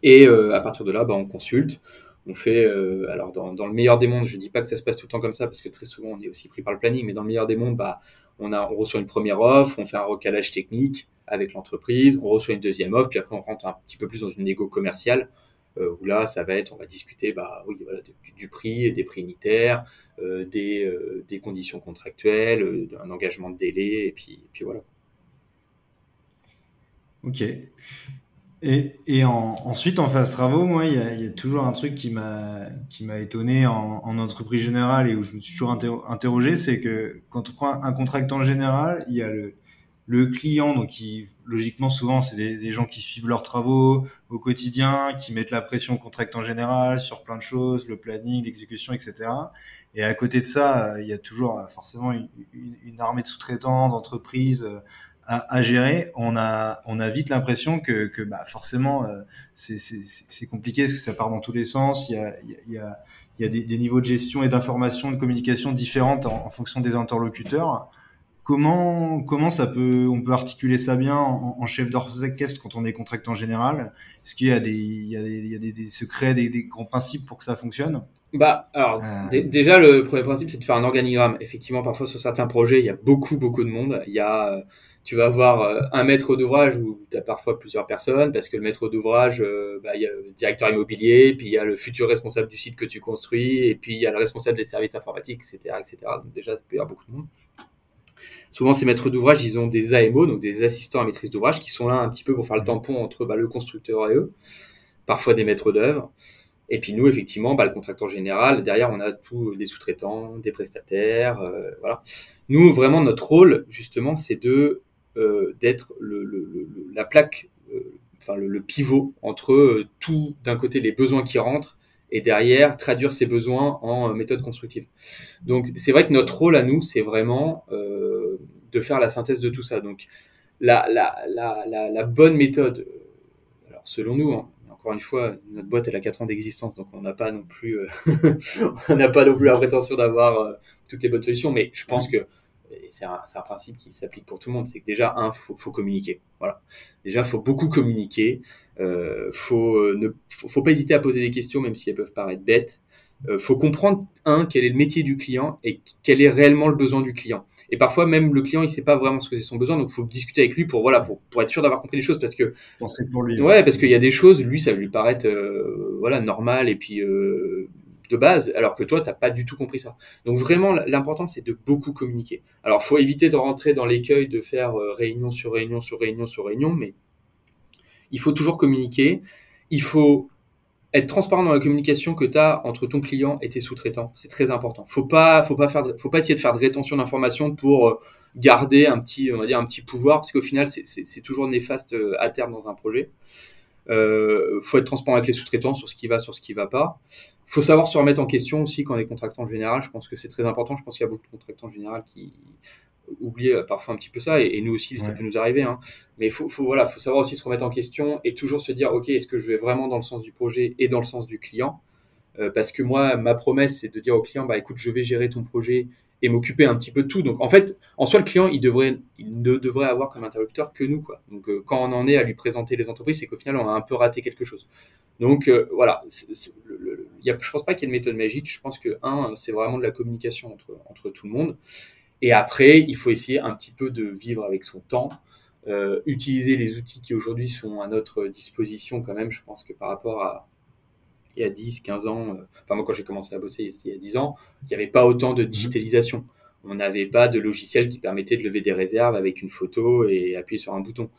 Speaker 2: Et à partir de là, bah, on consulte. On fait, alors dans, le meilleur des mondes, je dis pas que ça se passe tout le temps comme ça parce que très souvent on est aussi pris par le planning, mais dans le meilleur des mondes, bah, on, a, reçoit une première offre, on fait un recalage technique avec l'entreprise, on reçoit une deuxième offre, puis après on rentre un petit peu plus dans une négo commerciale euh, où là, ça va être, on va discuter bah, oui, voilà, du, prix, des prix unitaires, euh, des, euh, conditions contractuelles, un engagement de délai, et puis, puis voilà.
Speaker 1: Ok. Et, et en, ensuite, en phase travaux, moi, il y a, y a, toujours un truc qui m'a qui m'a étonné en, en, entreprise générale et où je me suis toujours interrogé, c'est que quand on prend un contractant général, il y a le, le client, donc qui logiquement souvent c'est des, gens qui suivent leurs travaux au quotidien, qui mettent la pression au contractant général sur plein de choses, le planning, l'exécution, etc. Et à côté de ça, il y a toujours forcément une, armée de sous-traitants, d'entreprises euh, à, gérer. On a, on a vite l'impression que, que bah, forcément euh, c'est compliqué parce que ça part dans tous les sens. Il y a, il y a, il y a des, des, niveaux de gestion et d'information, de communication différentes en, en fonction des interlocuteurs. Comment, comment ça peut, on peut articuler ça bien en, chef d'orchestre quand on est contractant général? Est-ce qu'il y a des, il y a des, il y a des, secrets, des, des, grands principes pour que ça fonctionne?
Speaker 2: Bah, alors, euh. déjà, le premier principe, c'est de faire un organigramme. Effectivement, parfois, sur certains projets, il y a beaucoup, beaucoup de monde. Il y a, euh, tu vas avoir euh, un maître d'ouvrage où tu as parfois plusieurs personnes, parce que le maître d'ouvrage, bah, il y a le directeur immobilier, puis il y a le futur responsable du site que tu construis, et puis il y a le responsable des services informatiques, etc., etc. Donc, déjà, il peut y avoir beaucoup de monde. Souvent, ces maîtres d'ouvrage, ils ont des AMO, donc des assistants à maîtrise d'ouvrage, qui sont là un petit peu pour faire le tampon entre bah, le constructeur et eux, parfois des maîtres d'œuvre. Et puis nous, effectivement, bah, le contracteur général, derrière, on a tous les sous-traitants, des prestataires, euh, voilà. Nous, vraiment, notre rôle, justement, c'est de euh, d'être le, la plaque, euh, enfin le, pivot entre tout, d'un côté, les besoins qui rentrent et derrière traduire ces besoins en méthode constructive. Donc c'est vrai que notre rôle à nous, c'est vraiment de faire la synthèse de tout ça. Donc, la, la, la, la bonne méthode, euh, alors selon nous, hein, encore une fois, notre boîte elle a 4 ans d'existence, donc on n'a pas non plus, euh, on n'a pas non plus la prétention d'avoir euh, toutes les bonnes solutions, mais je pense que c'est un, un, principe qui s'applique pour tout le monde, c'est que déjà un, faut, faut communiquer. Voilà. Déjà, faut beaucoup communiquer. Euh, faut ne, faut, pas hésiter à poser des questions, même si elles peuvent paraître bêtes. Euh, faut comprendre un quel est le métier du client et quel est réellement le besoin du client. Et parfois, même le client, il sait pas vraiment ce que c'est son besoin, donc il faut discuter avec lui pour, voilà, pour, pour être sûr d'avoir compris les choses. Parce que,
Speaker 1: pour lui.
Speaker 2: Ouais, parce qu'il y a des choses, lui, ça va lui paraître, euh, voilà, normal et puis, euh, base, alors que toi, tu n'as pas du tout compris ça. Donc vraiment, l'important, c'est de beaucoup communiquer. Alors, faut éviter de rentrer dans l'écueil de faire euh, réunion sur réunion sur réunion sur réunion, mais il faut toujours communiquer. Il faut être transparent dans la communication que tu as entre ton client et tes sous-traitants, c'est très important. Faut pas, faut pas faire, faut pas essayer de faire de rétention d'informations pour euh, garder un petit, on va dire un petit pouvoir, parce qu'au final, c'est toujours néfaste euh, à terme dans un projet. Euh, faut être transparent avec les sous-traitants sur ce qui va, sur ce qui va pas. Faut savoir se remettre en question aussi quand on est contractant général. Je pense que c'est très important. Je pense qu'il y a beaucoup de contractants général qui oublier euh, parfois un petit peu ça, et, nous aussi, ça peut nous arriver. Hein. Mais il faut, faut, voilà, faut savoir aussi se remettre en question et toujours se dire, OK, est-ce que je vais vraiment dans le sens du projet et dans le sens du client? Euh, Parce que moi, ma promesse, c'est de dire au client, bah, écoute, je vais gérer ton projet et m'occuper un petit peu de tout. Donc, en fait, en soi, le client, il, devrait, il ne devrait avoir comme interlocuteur que nous. Quoi. Donc, euh, quand on en est à lui présenter les entreprises, c'est qu'au final, on a un peu raté quelque chose. Donc, voilà, y a, je pense pas qu'il y ait une méthode magique. Je pense que, un, c'est vraiment de la communication entre, entre tout le monde. Et après, il faut essayer un petit peu de vivre avec son temps, euh, utiliser les outils qui aujourd'hui sont à notre disposition quand même. Je pense que par rapport à il y a 10, 15 ans, euh, enfin moi quand j'ai commencé à bosser il y a 10 ans, il n'y avait pas autant de digitalisation. On n'avait pas de logiciel qui permettait de lever des réserves avec une photo et appuyer sur un bouton.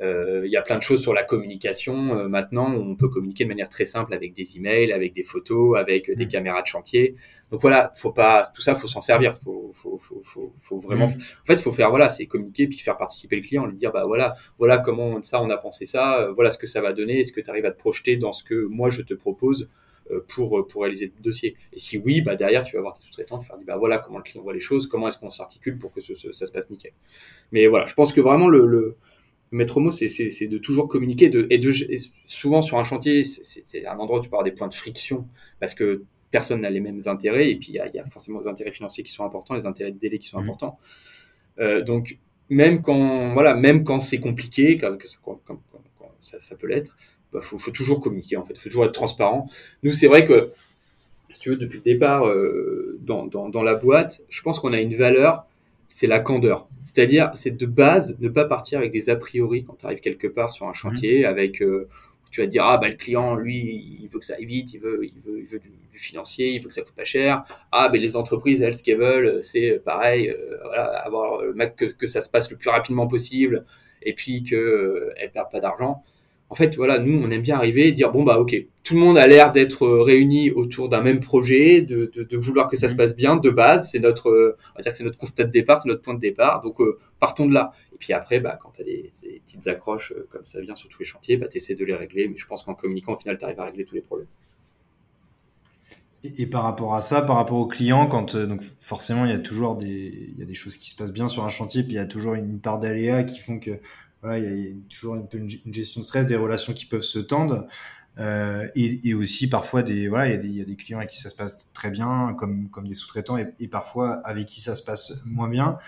Speaker 2: Euh, il y a plein de choses sur la communication. Euh, maintenant, on peut communiquer de manière très simple avec des emails, avec des photos, avec des mm. caméras de chantier. Donc voilà, faut pas tout ça, faut s'en servir. Faut, faut, faut, faut, vraiment. Mm. En fait, faut faire voilà, c'est communiquer puis faire participer le client, lui dire bah voilà, voilà comment ça on a pensé ça, euh, voilà ce que ça va donner. Est-ce que tu arrives à te projeter dans ce que moi je te propose pour, pour réaliser le dossier. Et si oui, bah derrière, tu vas voir tes sous-traitants, tu vas dire, bah voilà comment le client voit les choses, comment est-ce qu'on s'articule pour que ça se passe nickel. Mais voilà, je pense que vraiment le, le, maître mot, c'est de toujours communiquer. De, et, de, souvent sur un chantier, c'est un endroit où tu peux avoir des points de friction parce que personne n'a les mêmes intérêts. Et puis il y, a forcément des intérêts financiers qui sont importants, les intérêts de délai qui sont mmh. importants. Euh, donc même quand, voilà, même quand c'est compliqué, quand, ça, peut l'être, il bah, faut, toujours communiquer en fait, faut toujours être transparent. Nous, c'est vrai que, si tu veux, depuis le départ euh, dans, dans, la boîte, je pense qu'on a une valeur, c'est la candeur. C'est-à-dire, c'est de base ne pas partir avec des a priori quand tu arrives quelque part sur un chantier, mmh. avec euh, tu vas te dire ah bah le client lui il veut que ça aille vite, il veut il veut, il veut du, financier, il veut que ça coûte pas cher. Ah mais les entreprises elles ce qu'elles veulent c'est pareil euh, voilà avoir que, que ça se passe le plus rapidement possible et puis que euh, elles perdent pas d'argent en fait, voilà, nous, on aime bien arriver et dire bon bah ok, tout le monde a l'air d'être euh, réuni autour d'un même projet, de, vouloir que ça se mhm. passe bien de base. C'est notre, euh, on va dire que c'est notre constat de départ, c'est notre point de départ. Donc euh, partons de là. Et puis après, bah, quand tu as des, petites accroches comme ça vient sur tous les chantiers, bah, tu essaies de les régler. Mais je pense qu'en communiquant, au final, tu arrives à régler tous les problèmes.
Speaker 1: Et, par rapport à ça, par rapport aux clients, quand donc forcément il y a toujours des, il y a des choses qui se passent bien sur un chantier, puis il y a toujours une part d'aléas qui font que il y, a toujours une, gestion de stress, des relations qui peuvent se tendre. Euh, et, aussi parfois des voilà il y, a des clients avec qui ça se passe très bien comme comme des sous-traitants et, parfois avec qui ça se passe moins bien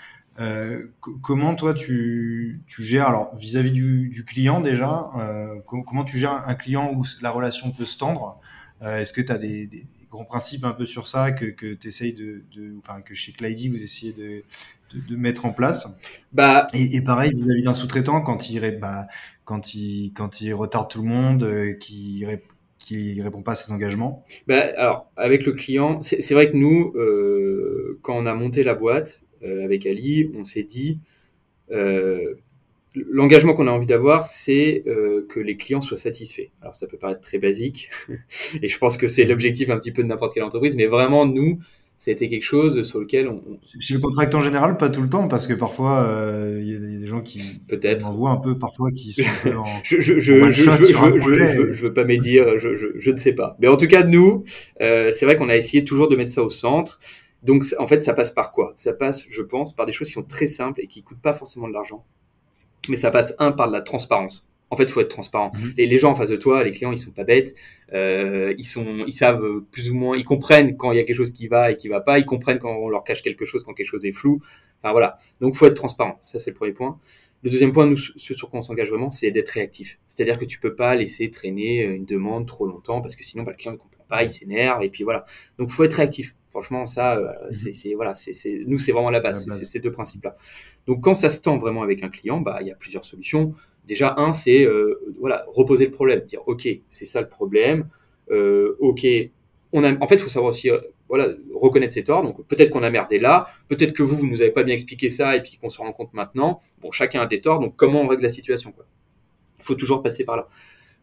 Speaker 1: euh, comment toi tu, tu gères alors vis-à-vis du, client déjà euh, comment tu gères un client où la relation peut se tendre? Est-ce que tu as des, grands principes un peu sur ça que, que tu essayes de, de, enfin que chez Clyde vous essayez de, de, mettre en place. Bah, et, pareil vis-à-vis d'un sous-traitant quand il, bah, quand il quand il retarde tout le monde, euh, qui qui répond pas à ses engagements.
Speaker 2: Bah, alors avec le client, c'est vrai que nous, euh, quand on a monté la boîte euh, avec Ali, on s'est dit l'engagement qu'on a envie d'avoir, c'est que les clients soient satisfaits. Alors ça peut paraître très basique, et je pense que c'est l'objectif un petit peu de n'importe quelle entreprise, mais vraiment nous, ça a été quelque chose sur lequel on.
Speaker 1: Chez le contractant en général, pas tout le temps, parce que parfois euh, il y, a des gens qui.
Speaker 2: Peut-être.
Speaker 1: On voit un peu parfois qui sont.
Speaker 2: en, je, je, je, je, je, je, veux pas médire, je ne sais pas. Mais en tout cas, nous, euh, c'est vrai qu'on a essayé toujours de mettre ça au centre. Donc, en fait, ça passe par quoi? Ça passe, je pense, par des choses qui sont très simples et qui coûtent pas forcément de l'argent. Mais ça passe, un, par de la transparence. En fait, il faut être transparent. Mhm. Les gens en face de toi, les clients, ils sont pas bêtes. Euh, ils sont, ils savent plus ou moins, ils comprennent quand il y a quelque chose qui va et qui va pas. Ils comprennent quand on leur cache quelque chose, quand quelque chose est flou. Enfin voilà. Donc, faut être transparent. Ça, c'est le premier point. Le deuxième point, nous, ce sur quoi on s'engage vraiment, c'est d'être réactif. C'est-à-dire que tu peux pas laisser traîner une demande trop longtemps parce que sinon, bah, le client ne comprend pas, il s'énerve et puis voilà. Donc, faut être réactif. Franchement, ça, euh, mhm. c'est voilà, c'est nous, c'est vraiment la base. C'est ces deux principes-là. Donc, quand ça se tend vraiment avec un client, bah, il y a plusieurs solutions. Déjà, un, c'est euh, voilà, reposer le problème, dire ok, c'est ça le problème, euh, ok, on a, en fait, il faut savoir aussi euh, voilà, reconnaître ses torts. Donc peut-être qu'on a merdé là, peut-être que vous, vous nous avez pas bien expliqué ça et puis qu'on se rend compte maintenant. Bon, chacun a des torts, donc comment on règle la situation Il faut toujours passer par là.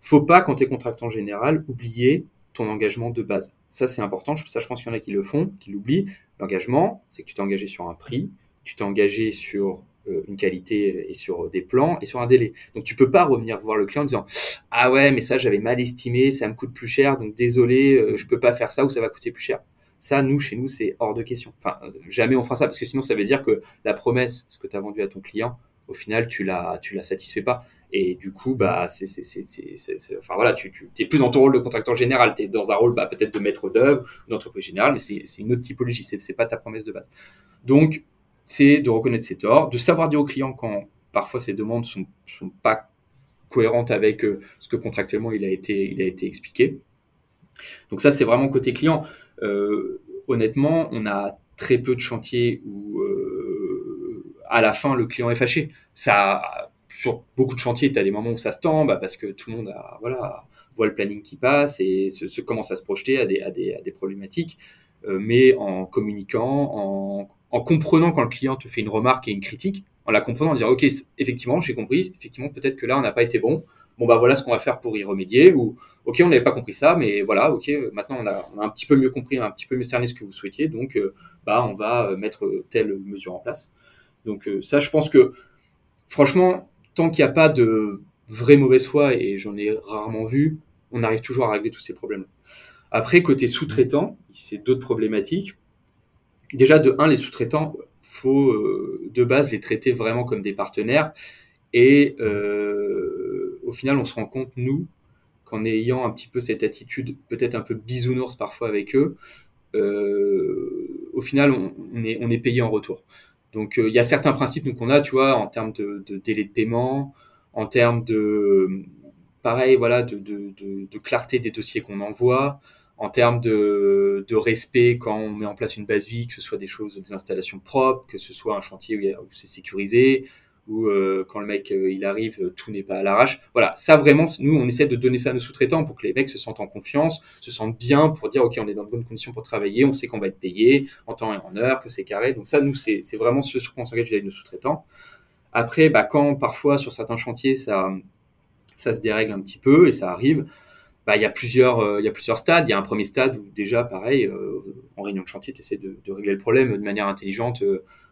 Speaker 2: Faut pas, quand tu es contractant général, oublier ton engagement de base. Ça, c'est important. Ça, je pense qu'il y en a qui le font, qui l'oublient. L'engagement, c'est que tu t'es engagé sur un prix, tu t'es engagé sur une qualité et sur des plans et sur un délai. Donc tu peux pas revenir voir le client en disant ah ouais mais ça j'avais mal estimé, ça me coûte plus cher donc désolé euh, je peux pas faire ça ou ça va coûter plus cher. Ça nous chez nous c'est hors de question. Enfin jamais on fera ça parce que sinon ça veut dire que la promesse ce que tu as vendu à ton client au final tu la tu la satisfais pas et du coup bah c'est enfin voilà tu tu plus dans ton rôle de contracteur général tu es dans un rôle bah, peut-être de maître d'œuvre d'entreprise générale mais c'est une autre typologie c'est c'est pas ta promesse de base donc c'est de reconnaître ses torts, de savoir dire au client quand parfois ses demandes sont, sont pas cohérentes avec euh, ce que contractuellement il a été, il a été expliqué. Donc ça, c'est vraiment côté client. Euh, honnêtement, on a très peu de chantiers où euh, à la fin le client est fâché. Ça, sur beaucoup de chantiers, tu as des moments où ça se tend bah, parce que tout le monde voit le planning qui passe et se, commence à se projeter à des problématiques. mais en communiquant, en en comprenant quand le client te fait une remarque et une critique, en la comprenant, en disant ok, effectivement, j'ai compris, effectivement, peut-être que là, on n'a pas été bon. Bon, bah voilà ce qu'on va faire pour y remédier. Ou ok, on n'avait pas compris ça, mais voilà, ok, maintenant on a, un petit peu mieux compris, un petit peu mieux cerné ce que vous souhaitiez, donc euh, bah on va euh, mettre telle mesure en place. Donc euh, ça, je pense que franchement, tant qu'il n'y a pas de vraie mauvaise foi, et j'en ai rarement vu, on arrive toujours à régler tous ces problèmes. Après, côté sous-traitant, c'est d'autres problématiques déjà de un, les sous-traitants, faut euh, de base les traiter vraiment comme des partenaires. Et euh, au final, on se rend compte, nous, qu'en ayant un petit peu cette attitude peut-être un peu bisounours parfois avec eux, euh, au final, on, est, payé en retour. Donc il y a certains principes nous qu'on a, tu vois, en termes de, de, délai de paiement, en termes de pareil, voilà, de clarté des dossiers qu'on envoie, en termes de, respect quand on met en place une base vie, que ce soit des choses, des installations propres, que ce soit un chantier où, où c'est sécurisé, ou euh, quand le mec euh, il arrive, euh, tout n'est pas à l'arrache. Voilà, ça vraiment, nous on essaie de donner ça à nos sous-traitants pour que les mecs se sentent en confiance, se sentent bien pour dire ok on est dans de bonnes conditions pour travailler, on sait qu'on va être payé en temps et en heure, que c'est carré. Donc ça nous c'est vraiment ce sur quoi on s'engage avec nos sous-traitants. Après, bah, quand parfois sur certains chantiers ça ça se dérègle un petit peu et ça arrive, bah, il y a plusieurs il y a plusieurs stades. Il y a un premier stade où déjà pareil en réunion de chantier tu essaies de, régler le problème de manière intelligente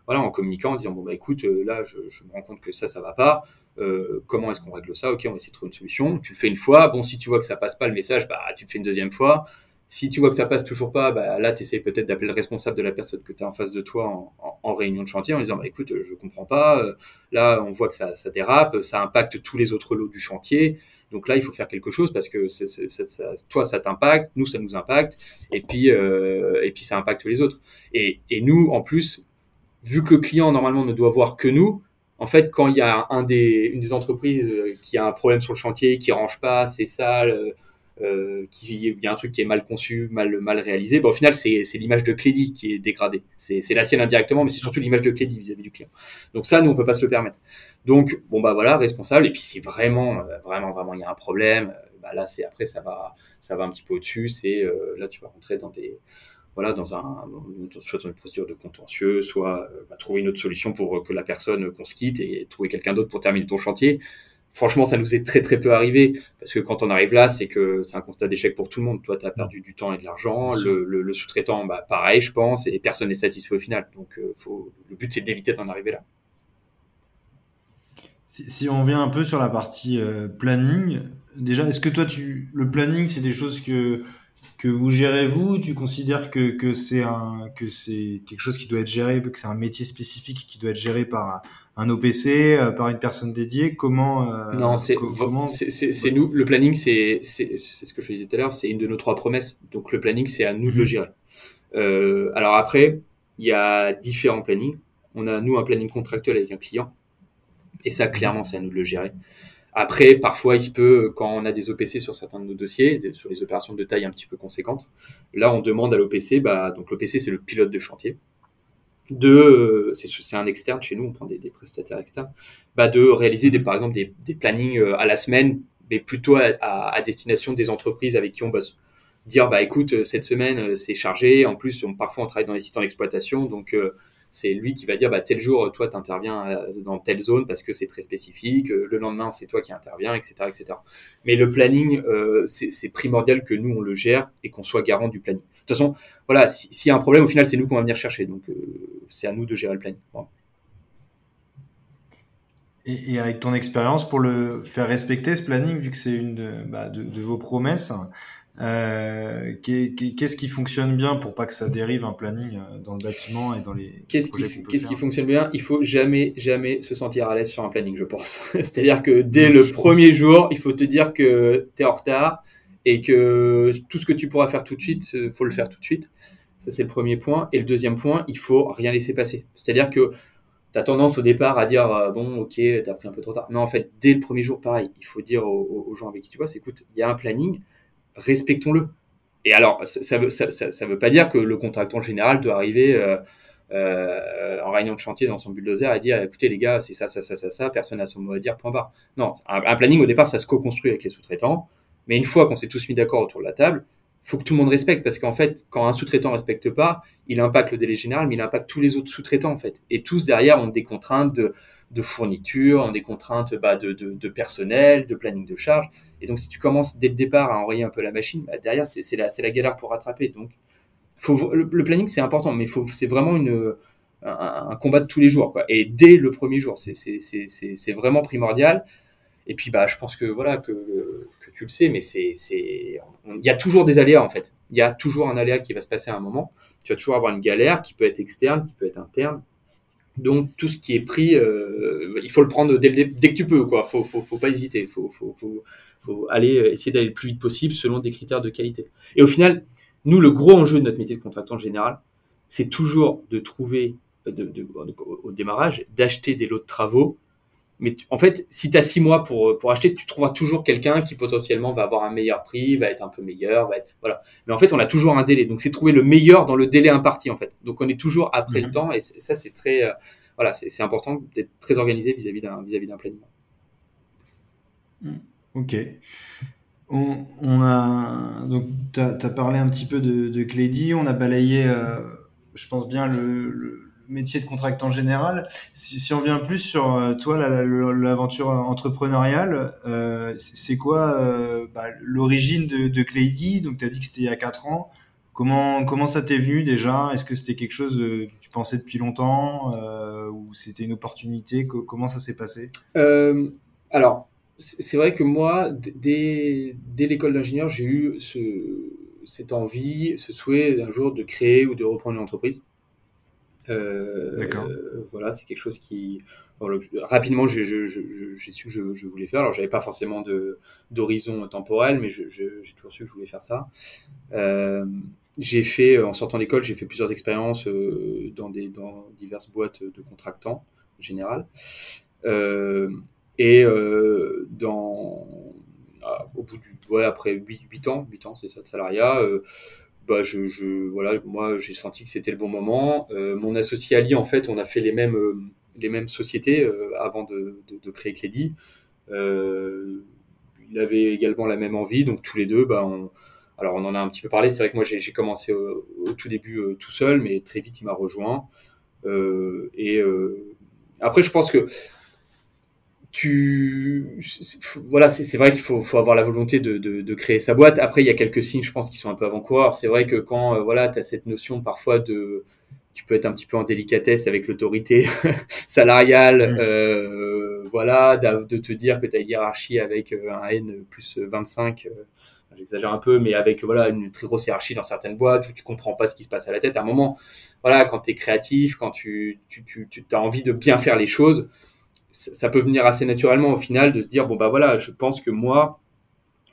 Speaker 2: voilà, en communiquant, en disant bon bah écoute, euh, là je, me rends compte que ça, ça va pas. Euh, comment est-ce qu'on règle ça? Ok, on va essayer de trouver une solution. Tu le fais une fois. Bon, si tu vois que ça passe pas le message, bah tu le fais une deuxième fois. Si tu vois que ça passe toujours pas, bah, là, tu essaies peut-être d'appeler le responsable de la personne que tu as en face de toi en, réunion de chantier en disant bah, écoute, je comprends pas. Euh, là, on voit que ça, dérape, ça impacte tous les autres lots du chantier. Donc là, il faut faire quelque chose parce que toi, ça t'impacte, nous, ça nous impacte, et puis, et puis ça impacte les autres. Et, nous, en plus, vu que le client normalement ne doit voir que nous, en fait, quand il y a une des entreprises euh, qui a un problème sur le chantier, qui range pas, c'est sale, euh, euh qui il y a un truc qui est mal conçu, mal réalisé, au final c'est l'image de Clédy qui est dégradée. C'est la sienne indirectement, mais c'est surtout l'image de Clédy vis-à-vis du client. Donc ça, nous on peut pas se le permettre. Donc bon bah voilà, responsable. Et puis si vraiment euh, vraiment vraiment il y a un problème, bah là c'est après ça va ça va un petit peu au-dessus. C'est là tu vas rentrer dans des voilà, dans un, soit dans une procédure de contentieux, soit euh, bah, trouver une autre solution pour que la personne qu'on se quitte et trouver quelqu'un d'autre pour terminer ton chantier. Franchement, ça nous est très très peu arrivé parce que quand on arrive là, c'est que c'est un constat d'échec pour tout le monde. Toi, tu as perdu du temps et de l'argent. Le, le, sous-traitant, bah, pareil, je pense, et personne n'est satisfait au final. Donc, euh, faut, le but, c'est d'éviter d'en arriver là.
Speaker 1: Si, si, on revient un peu sur la partie euh, planning, déjà, est-ce que toi, tu, le planning, c'est des choses que que vous gérez vous Tu considères que c'est quelque chose qui doit être géré, que c'est un métier spécifique qui doit être géré par un OPC, euh, par une personne dédiée Comment
Speaker 2: euh, Non, c'est c'est nous. Le planning, c'est c'est ce que je disais tout à l'heure, c'est une de nos trois promesses. Donc le planning, c'est à nous de le mhm. gérer. Euh, alors après, il y a différents plannings. On a nous un planning contractuel avec un client, et ça clairement, c'est à nous de le gérer. Après, parfois, il se peut, quand on a des OPC sur certains de nos dossiers, sur les opérations de taille un petit peu conséquente, là, on demande à l'OPC, bah, donc l'OPC, c'est le pilote de chantier, de, c'est un externe chez nous, on prend des, prestataires externes, bah, de réaliser des, par exemple des, des plannings euh, à la semaine, mais plutôt à, destination des entreprises avec qui on bosse. Dire, bah écoute, cette semaine, euh, c'est chargé, en plus, on, parfois, on travaille dans les sites en exploitation, donc euh, c'est lui qui va dire bah, tel jour, toi, tu interviens euh, dans telle zone parce que c'est très spécifique, euh, le lendemain, c'est toi qui interviens, etc. etc. Mais le planning, euh, c'est primordial que nous, on le gère et qu'on soit garant du planning. De toute façon, voilà, s'il y a un problème, au final, c'est nous qu'on va venir chercher. Donc, c'est à nous de gérer le planning.
Speaker 1: Et, avec ton expérience, pour le faire respecter, ce planning, vu que c'est une de, bah, de, vos promesses, euh, qu'est-ce qui fonctionne bien pour pas que ça dérive un planning euh, dans le bâtiment et dans les
Speaker 2: Qu'est-ce qui, qu'est-ce qui fonctionne bien? Il faut jamais, jamais se sentir à l'aise sur un planning, je pense. C'est-à-dire que dès le premier jour, il faut te dire que tu es en retard et que tout ce que tu pourras faire tout de suite, euh, faut le faire tout de suite. Ça, c'est le premier point. Et le deuxième point, il faut rien laisser passer. C'est-à-dire que tu as tendance au départ à dire bon, ok, tu as pris un peu trop tard. Mais en fait, dès le premier jour, pareil, il faut dire aux, gens avec qui tu bosses écoute, il y a un planning respectons-le. Et alors, ça ne veut, pas dire que le contractant général doit arriver euh, euh, en réunion de chantier dans son bulldozer et dire écoutez les gars, c'est ça, ça, ça, ça, ça, personne n'a son mot à dire, point barre. Non, un, planning au départ, ça se co-construit avec les sous-traitants, mais une fois qu'on s'est tous mis d'accord autour de la table, il faut que tout le monde respecte parce qu'en fait, quand un sous-traitant respecte pas, il impacte le délai général, mais il impacte tous les autres sous-traitants en fait. Et tous derrière ont des contraintes de, fourniture, ont des contraintes bah, de, personnel, de planning de charge. Et donc, si tu commences dès le départ à enrayer un peu la machine, bah, derrière, c'est la, galère pour rattraper. Donc, le, planning, c'est important, mais c'est vraiment un, combat de tous les jours. Et dès le premier jour, c'est vraiment primordial. Et puis, bah, je pense que, voilà, que, tu le sais, mais c'est, il y a toujours des aléas, en fait. Il y a toujours un aléa qui va se passer à un moment. Tu vas toujours avoir une galère qui peut être externe, qui peut être interne. Donc tout ce qui est pris, euh, il faut le prendre dès, dès, que tu peux, quoi. Faut, faut, faut pas hésiter. Faut, faut, faut, aller euh, essayer d'aller le plus vite possible selon des critères de qualité. Et au final, nous, le gros enjeu de notre métier de contractant général, c'est toujours de trouver au démarrage, d'acheter des lots de travaux mais en fait, si tu as six mois pour, pour acheter, tu trouveras toujours quelqu'un qui potentiellement va avoir un meilleur prix, va être un peu meilleur, va être voilà. Mais en fait, on a toujours un délai. Donc c'est trouver le meilleur dans le délai imparti en fait. Donc on est toujours après le mhm. temps et ça c'est très euh, voilà, c'est important d'être très organisé vis-à-vis d'un vis-à-vis d'un planning.
Speaker 1: Hmm. Ok. On, on, a donc tu as, parlé un petit peu de, de Clédy, on a balayé, euh, je pense bien le métier de contractant général. Si, on vient plus sur euh, toi, l'aventure entrepreneuriale, euh, c'est quoi euh, bah, l'origine de, de Donc, tu as dit que c'était il y a 4 ans. Comment, comment ça t'est venu déjà? Est-ce que c'était quelque chose que tu pensais depuis longtemps ou c'était une opportunité? Comment ça s'est passé?
Speaker 2: Alors, c'est vrai que moi, dès, l'école d'ingénieur, j'ai eu ce, cette envie, ce souhait d'un jour de créer ou de reprendre une entreprise. Euh, voilà, c'est quelque chose qui. rapidement, j'ai su que je, voulais faire. Alors, j'avais pas forcément d'horizon temporel, mais j'ai toujours su que je voulais faire ça. Euh, j'ai fait, en sortant d'école, j'ai fait plusieurs expériences euh, dans, des, dans diverses boîtes de contractants en général. et dans, ah, au bout du, ouais, après 8, 8 ans, 8 ans, c'est ça, de salariat, bah, je, voilà, moi, j'ai senti que c'était le bon moment. Euh, mon associé Ali, en fait, on a fait les mêmes, euh, les mêmes sociétés euh, avant de, créer Clédy. il avait également la même envie, donc tous les deux, bah, on, alors on en a un petit peu parlé. C'est vrai que moi, j'ai commencé au, tout début tout seul, mais très vite, il m'a rejoint. et après, je pense que tu voilà c'est vrai qu'il faut, faut, avoir la volonté de, de, de, créer sa boîte. Après il y a quelques signes je pense qui sont un peu avant-coureurs. C'est vrai que quand euh, voilà tu as cette notion parfois de tu peux être un petit peu en délicatesse avec l'autorité salariale mmh. euh, voilà de te dire que tu as une hiérarchie avec euh, un N plus 25 euh, j'exagère un peu mais avec voilà une très grosse hiérarchie dans certaines boîtes où tu comprends pas ce qui se passe à la tête. À un moment voilà quand tu es créatif quand tu, tu, tu, tu as envie de bien faire les choses ça peut venir assez naturellement au final de se dire bon bah voilà, je pense que moi,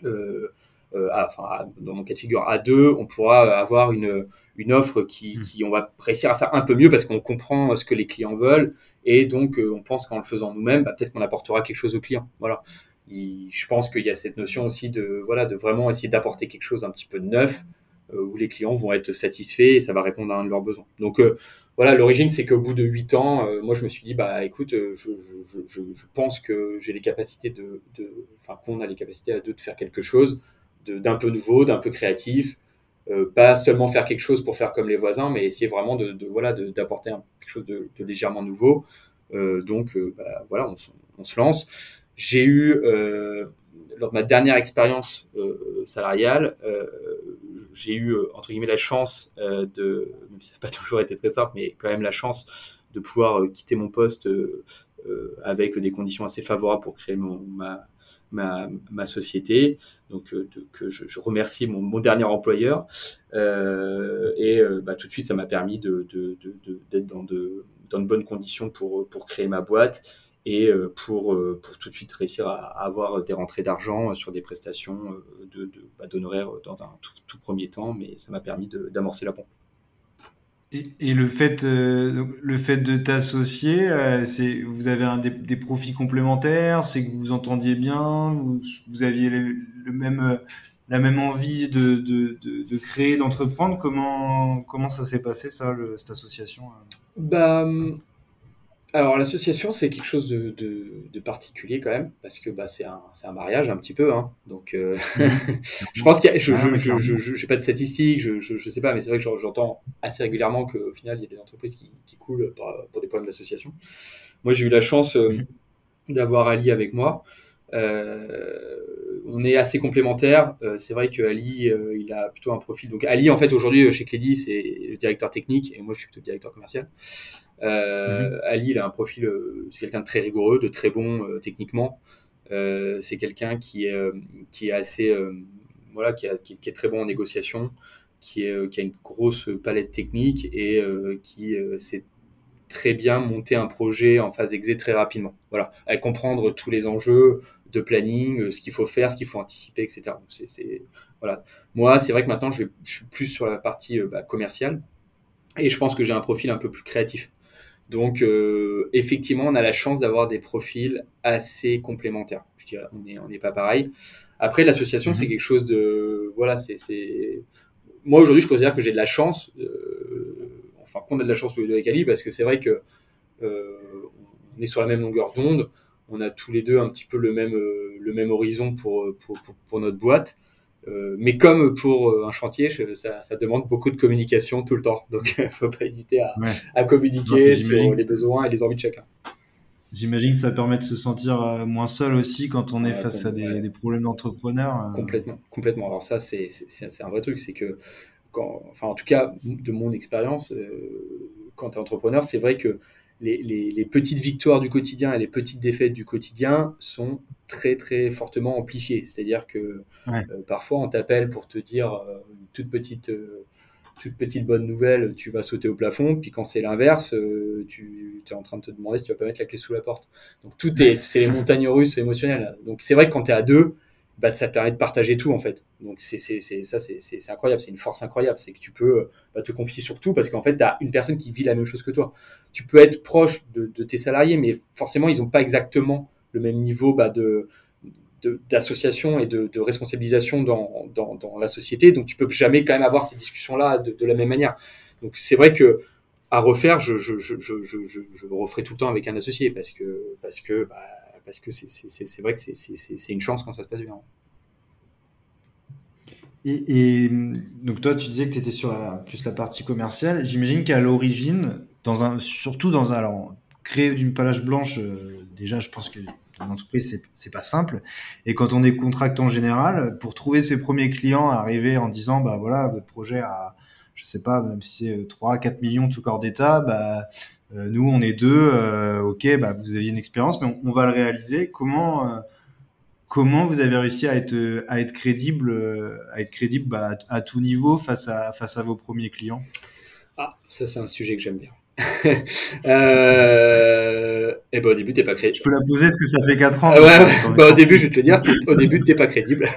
Speaker 2: euh, euh, enfin, dans mon cas de figure à deux, on pourra avoir une, une offre qui, mmh. qui, on va réussir à faire un peu mieux parce qu'on comprend ce que les clients veulent et donc euh, on pense qu'en le faisant nous-mêmes, bah, peut-être qu'on apportera quelque chose aux clients. Voilà. je pense qu'il y a cette notion aussi de voilà de vraiment essayer d'apporter quelque chose un petit peu de neuf où les clients vont être satisfaits et ça va répondre à un de leurs besoins. Donc voilà, l'origine, c'est qu'au bout de huit ans, euh, moi, je me suis dit, bah, écoute, euh, je, pense que j'ai les capacités de, enfin, qu'on a les capacités à deux de faire quelque chose d'un peu nouveau, d'un peu créatif, euh, pas seulement faire quelque chose pour faire comme les voisins, mais essayer vraiment de, voilà, d'apporter quelque chose de, légèrement nouveau. Donc, bah, voilà, on, on, se lance. J'ai eu lors de ma dernière expérience euh, salariale, euh, j'ai eu euh, entre guillemets la chance de, même si ça n'a pas toujours été très simple, mais quand même la chance de pouvoir quitter mon poste avec des conditions assez favorables pour créer ma, société. Donc, que je, remercie mon, dernier employeur. Et bah, tout de suite, ça m'a permis d'être dans, de, bonnes conditions pour créer ma boîte et euh, pour, euh, pour tout de suite réussir à, avoir des rentrées d'argent sur des prestations de, de bah, d'honoraires dans un tout, premier temps, mais ça m'a permis d'amorcer la pompe.
Speaker 1: Et, et, le fait, euh, le fait de t'associer, c'est vous avez un, des, des, profits complémentaires, c'est que vous vous entendiez bien, vous, vous aviez le, même, la même envie de, de, de, de créer, d'entreprendre. Comment, comment ça s'est passé ça, le, cette association
Speaker 2: bah, alors l'association c'est quelque chose de, de, particulier quand même parce que bah, c'est un, un, mariage un petit peu hein. donc euh, je pense qu'il y a, je, ah, je, je, je, pas de statistiques je, je, sais pas mais c'est vrai que j'entends assez régulièrement qu'au final il y a des entreprises qui, qui coulent pour, des problèmes d'association moi j'ai eu la chance euh, mhm. d'avoir Ali avec moi euh, on est assez complémentaires. Euh, c'est vrai que Ali, euh, il a plutôt un profil. Donc Ali, en fait, aujourd'hui chez Clédy, c'est le directeur technique et moi, je suis plutôt directeur commercial. Euh, Ali, il a un profil, euh, c'est quelqu'un de très rigoureux, de très bon euh, techniquement. c'est quelqu'un qui est, qui est assez, voilà, qui, a, qui, est très bon en négociation, qui, est, qui a une grosse palette technique et qui sait très bien monter un projet en phase exé très rapidement. Voilà, à comprendre tous les enjeux de planning, ce qu'il faut faire, ce qu'il faut anticiper, etc. voilà. Moi, c'est vrai que maintenant, je, je, suis plus sur la partie bah, commerciale et je pense que j'ai un profil un peu plus créatif. Donc, effectivement, on a la chance d'avoir des profils assez complémentaires. Je dirais, on n'est pas pareil. Après, l'association, c'est mhm. quelque chose de. Voilà, c'est. Moi, aujourd'hui, je considère que j'ai de la chance. enfin, qu'on a de la chance tous les deux avec Ali, parce que c'est vrai que on est sur la même longueur d'onde. On a tous les deux un petit peu le même, le même horizon pour, pour, pour notre boîte. Euh, mais comme pour euh, un chantier, ça, demande beaucoup de communication tout le temps. Donc, il ne faut pas hésiter à, communiquer sur les besoins et les envies de chacun.
Speaker 1: J'imagine que ça permet de se sentir euh, moins seul aussi quand on est face à des, problèmes d'entrepreneurs.
Speaker 2: Complètement, complètement. Alors ça, c'est un vrai truc, c'est que, quand, enfin en tout cas, de mon expérience, quand tu es entrepreneur, c'est vrai que les, petites victoires du quotidien et les petites défaites du quotidien sont très très fortement amplifiées. C'est-à-dire que euh, parfois on t'appelle pour te dire euh, une toute petite, euh, toute petite bonne nouvelle, tu vas sauter au plafond, puis quand c'est l'inverse, tu es en train de te demander si tu vas pas mettre la clé sous la porte. Donc tout est, c'est les montagnes russes émotionnelles. Donc c'est vrai que quand tu es à deux, bah, ça te permet de partager tout en fait. Donc c'est ça, c'est incroyable, c'est une force incroyable, c'est que tu peux bah, te confier sur tout parce qu'en fait, tu as une personne qui vit la même chose que toi. Tu peux être proche de, tes salariés, mais forcément, ils n'ont pas exactement le même niveau bah, de d'association et de, responsabilisation dans, dans, dans, la société. Donc tu peux jamais quand même avoir ces discussions-là de, de, la même manière. Donc c'est vrai que à refaire, je, je, je, je, je, referai tout le temps avec un associé parce que, parce que bah, parce que c'est vrai que c'est une chance quand ça se passe bien.
Speaker 1: Et, donc toi, tu disais que tu étais sur la, plus la partie commerciale. J'imagine qu'à l'origine, surtout dans un, alors, créer d'une page blanche, euh, déjà, je pense que dans l'entreprise, c'est pas simple. Et quand on est contractant général, pour trouver ses premiers clients, arriver en disant, bah voilà, votre projet a, je sais pas, même si c'est 3 4 millions tout corps d'état, bah, euh, nous, on est deux. Euh, ok, bah, vous aviez une expérience, mais on, va le réaliser. Comment euh, comment vous avez réussi à être à être crédible à être crédible bah, à, tout niveau face à face à vos premiers clients?
Speaker 2: Ah, ça c'est un sujet que j'aime bien. Euh, et ben au début, t'es pas crédible.
Speaker 1: Je peux la poser, est-ce que ça fait 4 ans
Speaker 2: ouais, bah, Au début, je vais te le dire, au début, t'es pas crédible.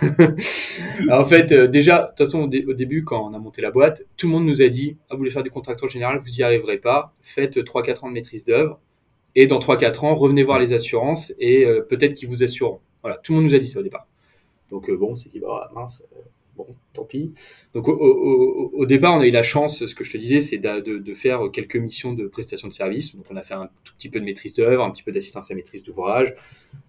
Speaker 2: en fait, euh, déjà, de toute façon, au, début, quand on a monté la boîte, tout le monde nous a dit ah, Vous voulez faire du contracteur général, vous y arriverez pas. Faites 3-4 ans de maîtrise d'œuvre. Et dans 3-4 ans, revenez voir les assurances et euh, peut-être qu'ils vous assureront. Voilà, tout le monde nous a dit ça au départ. Donc, euh, bon, c'est dit bah, mince bon, tant pis. Donc au, départ, on a eu la chance, ce que je te disais, c'est de, faire quelques missions de prestation de service. Donc on a fait un tout petit peu de maîtrise d'œuvre, un petit peu d'assistance à maîtrise d'ouvrage.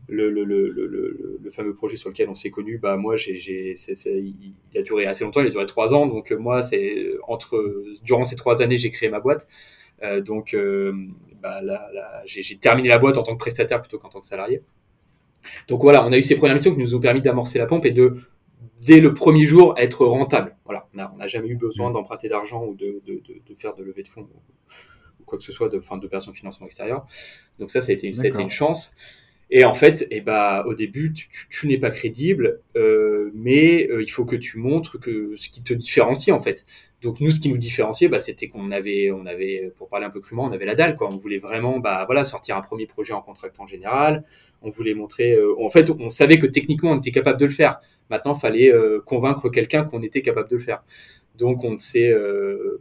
Speaker 2: Le, fameux projet sur lequel on s'est connu, bah moi, j'ai, il a duré assez longtemps, il a duré trois ans. Donc moi, entre durant ces trois années, j'ai créé ma boîte. Euh, donc euh, bah, j'ai terminé la boîte en tant que prestataire plutôt qu'en tant que salarié. Donc voilà, on a eu ces premières missions qui nous ont permis d'amorcer la pompe et de dès le premier jour être rentable. Voilà, on n'a jamais eu besoin mm. d'emprunter d'argent ou de, faire de levée de fonds ou, quoi que ce soit de, fin, de personnes de financement extérieur. Donc ça, ça a été, une chance. Et en fait, eh ben, au début, tu, n'es pas crédible, euh, mais euh, il faut que tu montres que ce qui te différencie en fait. Donc nous, ce qui nous différenciait, bah, c'était qu'on avait, on avait, pour parler un peu plus loin, on avait la dalle. Quoi. On voulait vraiment bah, voilà, sortir un premier projet en contractant général. On voulait montrer, euh, en fait, on savait que techniquement, on était capable de le faire. Maintenant, il fallait convaincre quelqu'un qu'on était capable de le faire. Donc, on sait,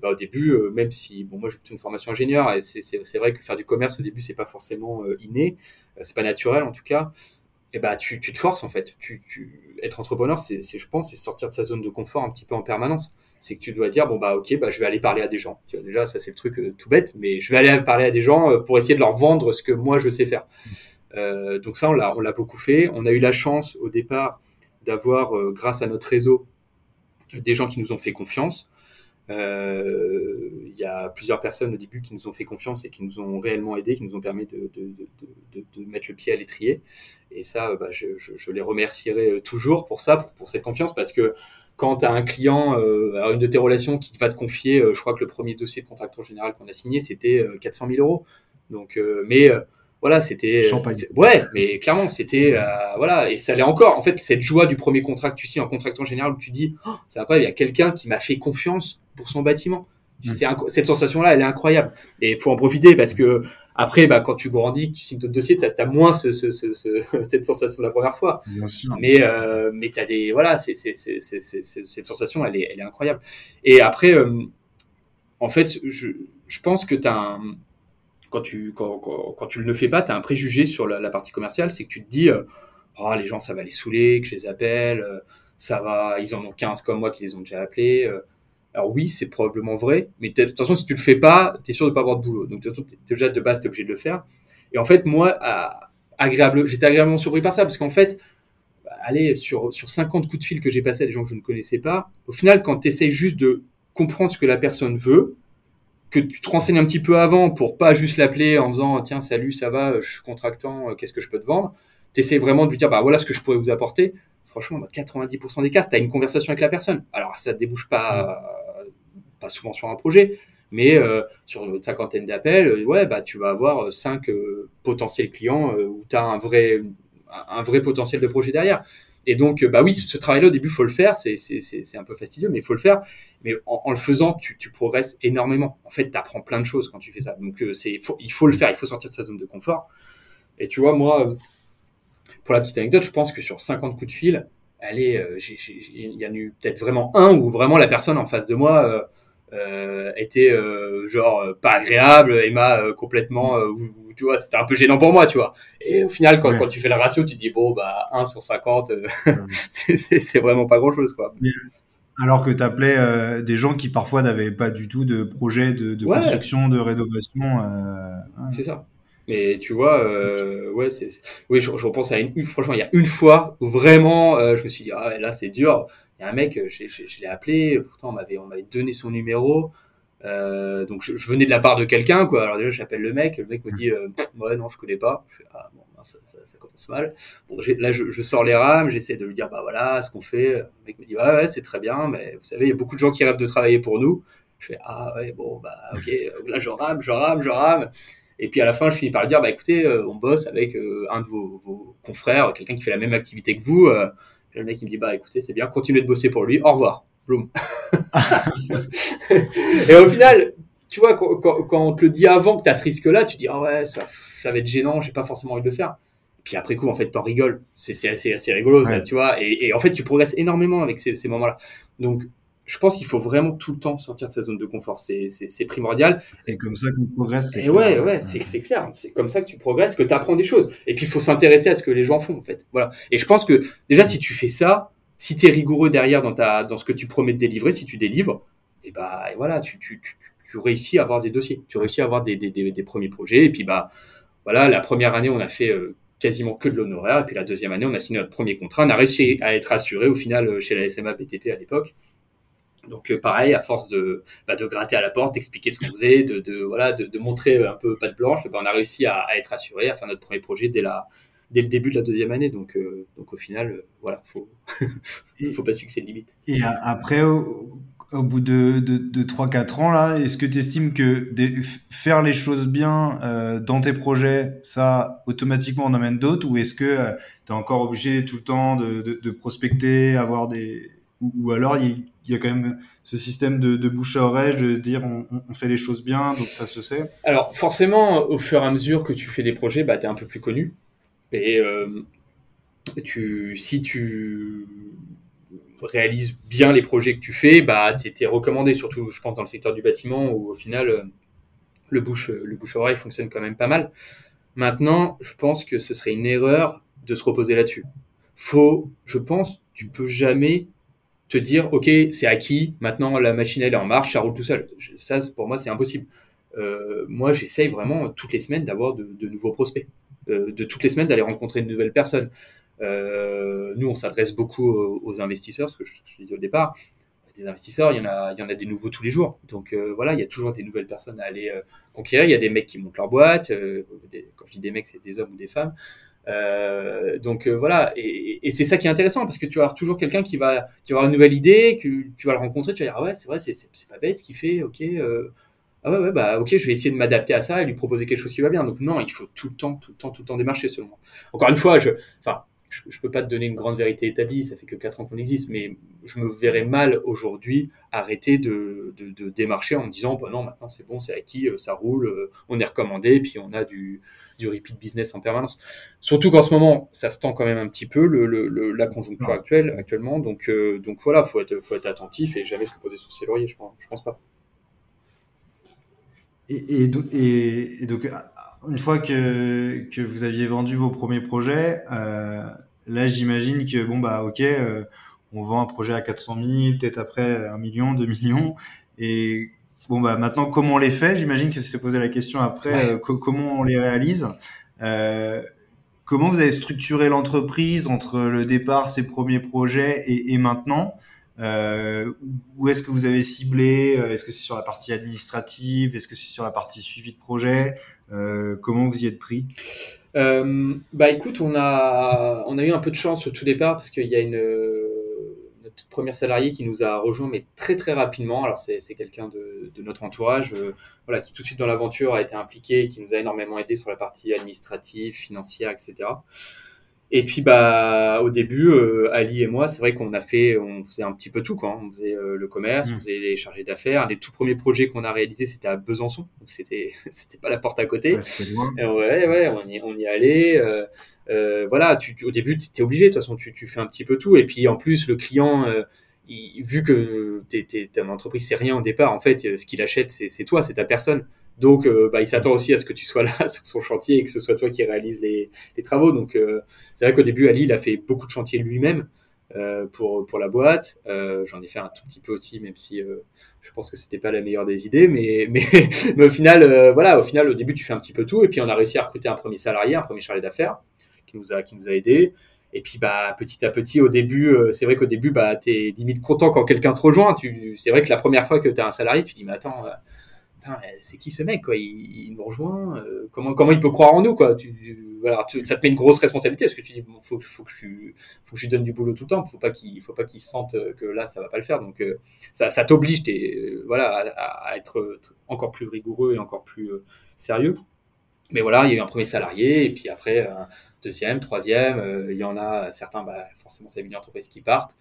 Speaker 2: bah, au début, même si, bon, moi, j'ai une formation ingénieur, et c'est vrai que faire du commerce au début, c'est pas forcément inné. Euh, c'est pas naturel en tout cas, et bah tu, te forces en fait. Tu, être entrepreneur, c'est, je pense, c'est sortir de sa zone de confort un petit peu en permanence. C'est que tu dois dire bon bah ok, bah je vais aller parler à des gens. Déjà ça c'est le truc euh, tout bête, mais je vais aller parler à des gens euh, pour essayer de leur vendre ce que moi je sais faire. donc ça on l'a beaucoup fait. On a eu la chance au départ d'avoir, grâce à notre réseau, des gens qui nous ont fait confiance. Euh, il y a plusieurs personnes au début qui nous ont fait confiance et qui nous ont réellement aidés, qui nous ont permis de, mettre le pied à l'étrier. Et ça, bah, je, les remercierai toujours pour ça, pour, cette confiance, parce que quand tu as un client, euh, une de tes relations qui va te confier, euh, je crois que le premier dossier de contracteur général qu'on a signé, c'était 400 000 euros. Donc, mais voilà, c'était. Ouais, mais clairement, c'était. Euh, voilà, et ça l'est encore. En fait, cette joie du premier contrat que tu signes en contractant général où tu dis, oh, c'est incroyable, il y a quelqu'un qui m'a fait confiance pour son bâtiment. Mm. Cette sensation-là, elle est incroyable. Et il faut en profiter parce que après, bah, quand tu grandis, tu signes ton dossier, tu as, moins ce, ce, ce, cette sensation de la première fois. Mais, euh, mais tu as des. Voilà, c'est, cette sensation, elle est, elle est incroyable. Et après, euh, en fait, je, je pense que tu as un quand tu, quand, quand, le fais pas, tu as un préjugé sur la, partie commerciale, c'est que tu te dis, oh, les gens, ça va les saouler, que je les appelle, ça va, ils en ont 15 comme moi qui les ont déjà appelés. Alors oui, c'est probablement vrai, mais de toute façon, si tu le fais pas, tu es sûr de pas avoir de boulot. Donc déjà de base, tu es obligé de le faire. Et en fait, moi, agréable, j'étais agréablement surpris par ça, parce qu'en fait, allez, sur, sur 50 coups de fil que j'ai passés à des gens que je ne connaissais pas, au final, quand tu essayes juste de comprendre ce que la personne veut, que tu te renseignes un petit peu avant pour pas juste l'appeler en faisant tiens salut ça va je suis contractant euh, qu'est-ce que je peux te vendre? Tu essaies vraiment de lui dire bah voilà ce que je pourrais vous apporter. Franchement 90% bah, des cas tu as une conversation avec la personne. Alors ça ne débouche pas pas souvent sur un projet mais euh, sur une cinquantaine d'appels euh, ouais bah tu vas avoir cinq potentiels clients où tu as un vrai un vrai potentiel de projet derrière. Et donc, bah oui, ce travail-là, au début, faut le faire. C'est un peu fastidieux, mais il faut le faire. Mais en, le faisant, tu, tu, progresses énormément. En fait, tu apprends plein de choses quand tu fais ça. Donc, euh, c'est il faut le faire. Il faut sortir de sa zone de confort. Et tu vois, moi, euh, pour la petite anecdote, je pense que sur 50 coups de fil, euh, il y en a eu peut-être vraiment un où vraiment la personne en face de moi euh, était euh, genre euh, pas agréable. Et m'a complètement tu vois c'était un peu gênant pour moi tu vois. Et au final quand, quand tu fais la ratio tu te dis bon bah 1 sur 50 c'est vraiment pas grand chose quoi
Speaker 1: alors que tu appelais des gens qui parfois n'avaient pas du tout de projet de, de construction de rénovation
Speaker 2: c'est ça. Mais tu vois, euh, ouais, c'est, oui, je, je, repense à une, franchement, il y a une fois où vraiment, je me suis dit, ah, là, c'est dur y un mec, je, je, l'ai appelé, pourtant on m'avait, on m'avait donné son numéro. Euh, donc je, venais de la part de quelqu'un, quoi. Alors déjà j'appelle le mec, le mec me dit euh, ouais non je connais pas. Je fais, ah bon ça, commence mal. Bon, là je, sors les rames, j'essaie de lui dire bah voilà ce qu'on fait. Le mec me dit ouais ouais c'est très bien, mais vous savez il y a beaucoup de gens qui rêvent de travailler pour nous. Je fais ah ouais bon bah ok là je rame, je rame, je rame. Et puis à la fin je finis par lui dire bah écoutez euh, on bosse avec euh, un de vos, vos confrères, quelqu'un qui fait la même activité que vous. Le mec, il me dit, bah écoutez, c'est bien, continuez de bosser pour lui, au revoir. Bloom. et au final, tu vois, quand, quand, on te le dit avant que tu as ce risque-là, tu dis, ah ouais, ça, ça va être gênant, j'ai pas forcément envie de le faire. Puis après coup, en fait, t'en rigoles. C'est assez, assez rigolo, ça, tu vois. Et, et, en fait, tu progresses énormément avec ces, ces moments-là. Donc, je pense qu'il faut vraiment tout le temps sortir de sa zone de confort. C'est primordial.
Speaker 1: C'est comme ça qu'on progresse.
Speaker 2: Et ouais, ouais, c'est clair. C'est comme ça que tu progresses, que tu apprends des choses. Et puis, il faut s'intéresser à ce que les gens font, en fait. Voilà. Et je pense que, déjà, si tu fais ça, si tu es rigoureux derrière dans, ta, dans ce que tu promets de délivrer, si tu délivres, et bah, voilà, tu, tu, tu, tu, réussis à avoir des dossiers. Tu réussis à avoir des, des, des, des, premiers projets. Et puis, bah, voilà, la première année, on a fait euh, quasiment que de l'honoraire. Et puis, la deuxième année, on a signé notre premier contrat. On a réussi à être assuré, au final, euh, chez la SMA BTP à l'époque. Donc euh, pareil, à force de, bah, de gratter à la porte, d'expliquer ce qu'on faisait, de, de, voilà, de, de, montrer un peu patte blanche, bah, on a réussi à, à, être assuré, à faire notre premier projet dès, la, dès le début de la deuxième année. Donc, euh, donc au final, euh, voilà, faut, faut pas succès de limite.
Speaker 1: Et après, au, au bout de, de, de 3-4 ans, là, est-ce que tu estimes que faire les choses bien euh, dans tes projets, ça, automatiquement, en amène d'autres Ou est-ce que tu es encore obligé tout le temps de, prospecter, avoir des... Ou, ou alors, il il y a quand même ce système de, bouche à oreille, de dire on, fait les choses bien, donc ça se sait
Speaker 2: Alors forcément, au fur et à mesure que tu fais des projets, bah, tu es un peu plus connu. Et euh, tu, si tu réalises bien les projets que tu fais, bah, tu es, recommandé, surtout je pense dans le secteur du bâtiment où au final euh, le bouche, le bouche à oreille fonctionne quand même pas mal. Maintenant, je pense que ce serait une erreur de se reposer là-dessus. Faut, je pense, tu peux jamais te dire, OK, c'est acquis, maintenant la machine elle est en marche, ça roule tout seul. Ça, pour moi, c'est impossible. Euh, moi, j'essaye vraiment toutes les semaines d'avoir de, nouveaux prospects, euh, de toutes les semaines d'aller rencontrer de nouvelles personnes. Euh, nous, on s'adresse beaucoup aux, investisseurs, ce que je, je, disais au départ. Des investisseurs, il y en a, il y en a des nouveaux tous les jours. Donc voilà, il y a toujours des nouvelles personnes à aller conquérir. Il y a des mecs qui montent leur boîte. quand je dis des mecs, c'est des hommes ou des femmes. Euh, donc euh, voilà, et, c'est ça qui est intéressant parce que tu vas avoir toujours quelqu'un qui va, qui va avoir une nouvelle idée, que tu vas le rencontrer, tu vas dire ah ouais c'est vrai, c'est, pas bête ce qu'il fait, ok, euh, ah ouais bah ok, je vais essayer de m'adapter à ça et lui proposer quelque chose qui va bien. Donc non, il faut tout le temps, tout le temps, tout le temps démarcher selon moi. Encore une fois, je, enfin, je, peux pas te donner une grande vérité établie, ça fait que 4 ans qu'on existe, mais je me verrais mal aujourd'hui arrêter de, démarcher en me disant bah non maintenant c'est bon, c'est acquis, ça roule, on est recommandé, puis on a du du repeat business en permanence. Surtout qu'en ce moment, ça se tend quand même un petit peu le, la conjoncture actuelle actuellement. Donc, euh, donc voilà, faut être, faut être attentif et jamais se reposer sur ses lauriers. Je pense, je pense pas.
Speaker 1: et, et, donc, une fois que, que vous aviez vendu vos premiers projets, euh, là, j'imagine que, bon, bah, ok, euh, on vend un projet à 400 000, peut-être après 1 million, 2 millions. Et bon, bah, maintenant, comment on les fait? J'imagine que c'est posé la question après, euh, comment on les réalise. Euh, Comment vous avez structuré l'entreprise entre le départ, ses premiers projets et, et maintenant? Euh, où est-ce que vous avez ciblé? Euh, Est-ce que c'est sur la partie administrative? Est-ce que c'est sur la partie suivi de projet? Euh, Comment vous y êtes pris?
Speaker 2: Euh, Bah écoute, on a, on a eu un peu de chance au tout départ parce qu'il y a une notre première salariée qui nous a rejoint mais très très rapidement. Alors c'est, quelqu'un de, notre entourage, voilà, qui tout de suite dans l'aventure a été impliqué, qui nous a énormément aidé sur la partie administrative, financière, etc. Et puis bah au début, euh, Ali et moi, c'est vrai qu'on a fait, on faisait un petit peu tout quoi. On faisait euh, le commerce, on mm. faisait les chargés d'affaires. Les tout premiers projets qu'on a réalisés, c'était à Besançon, donc c'était c'était pas la porte à côté. Ouais, ouais, ouais, on y on y allait. Euh, voilà, tu, au début, tu es obligé. De toute façon, tu, tu fais un petit peu tout. Et puis en plus, le client. Il, vu que t'es, t'es, ton entreprise, c'est rien au départ, en fait, ce qu'il achète, c'est, c'est toi, c'est ta personne. Donc, euh, bah, il s'attend aussi à ce que tu sois là sur son chantier et que ce soit toi qui réalise les, travaux. Donc, euh, c'est vrai qu'au début, Ali, il a fait beaucoup de chantiers lui-même euh, pour, pour la boîte. J'en ai fait un tout petit peu aussi, même si je pense que c'était pas la meilleure des idées. Mais, mais, mais au final, voilà, au final, au début, tu fais un petit peu tout. Et puis, on a réussi à recruter un premier salarié, un premier chargé d'affaires qui nous a, a aidés. Et puis bah petit à petit au début, c'est vrai qu'au début bah t'es limite content quand quelqu'un te rejoint. Tu, c'est vrai que la première fois que tu as un salarié, tu dis mais attends, c'est qui ce mec quoi? Il, nous rejoint euh, comment il peut croire en nous ça te met une grosse responsabilité parce que tu dis bon, faut, que je lui donne du boulot tout le temps faut pas faut pas qu'il sente que là ça va pas le faire. Donc euh, ça, t'oblige voilà à, être encore plus rigoureux et encore plus euh, sérieux. Mais voilà il y a eu un premier salarié et puis après un deuxième troisième il y en a certains bah, forcément c'est une entreprise qui partent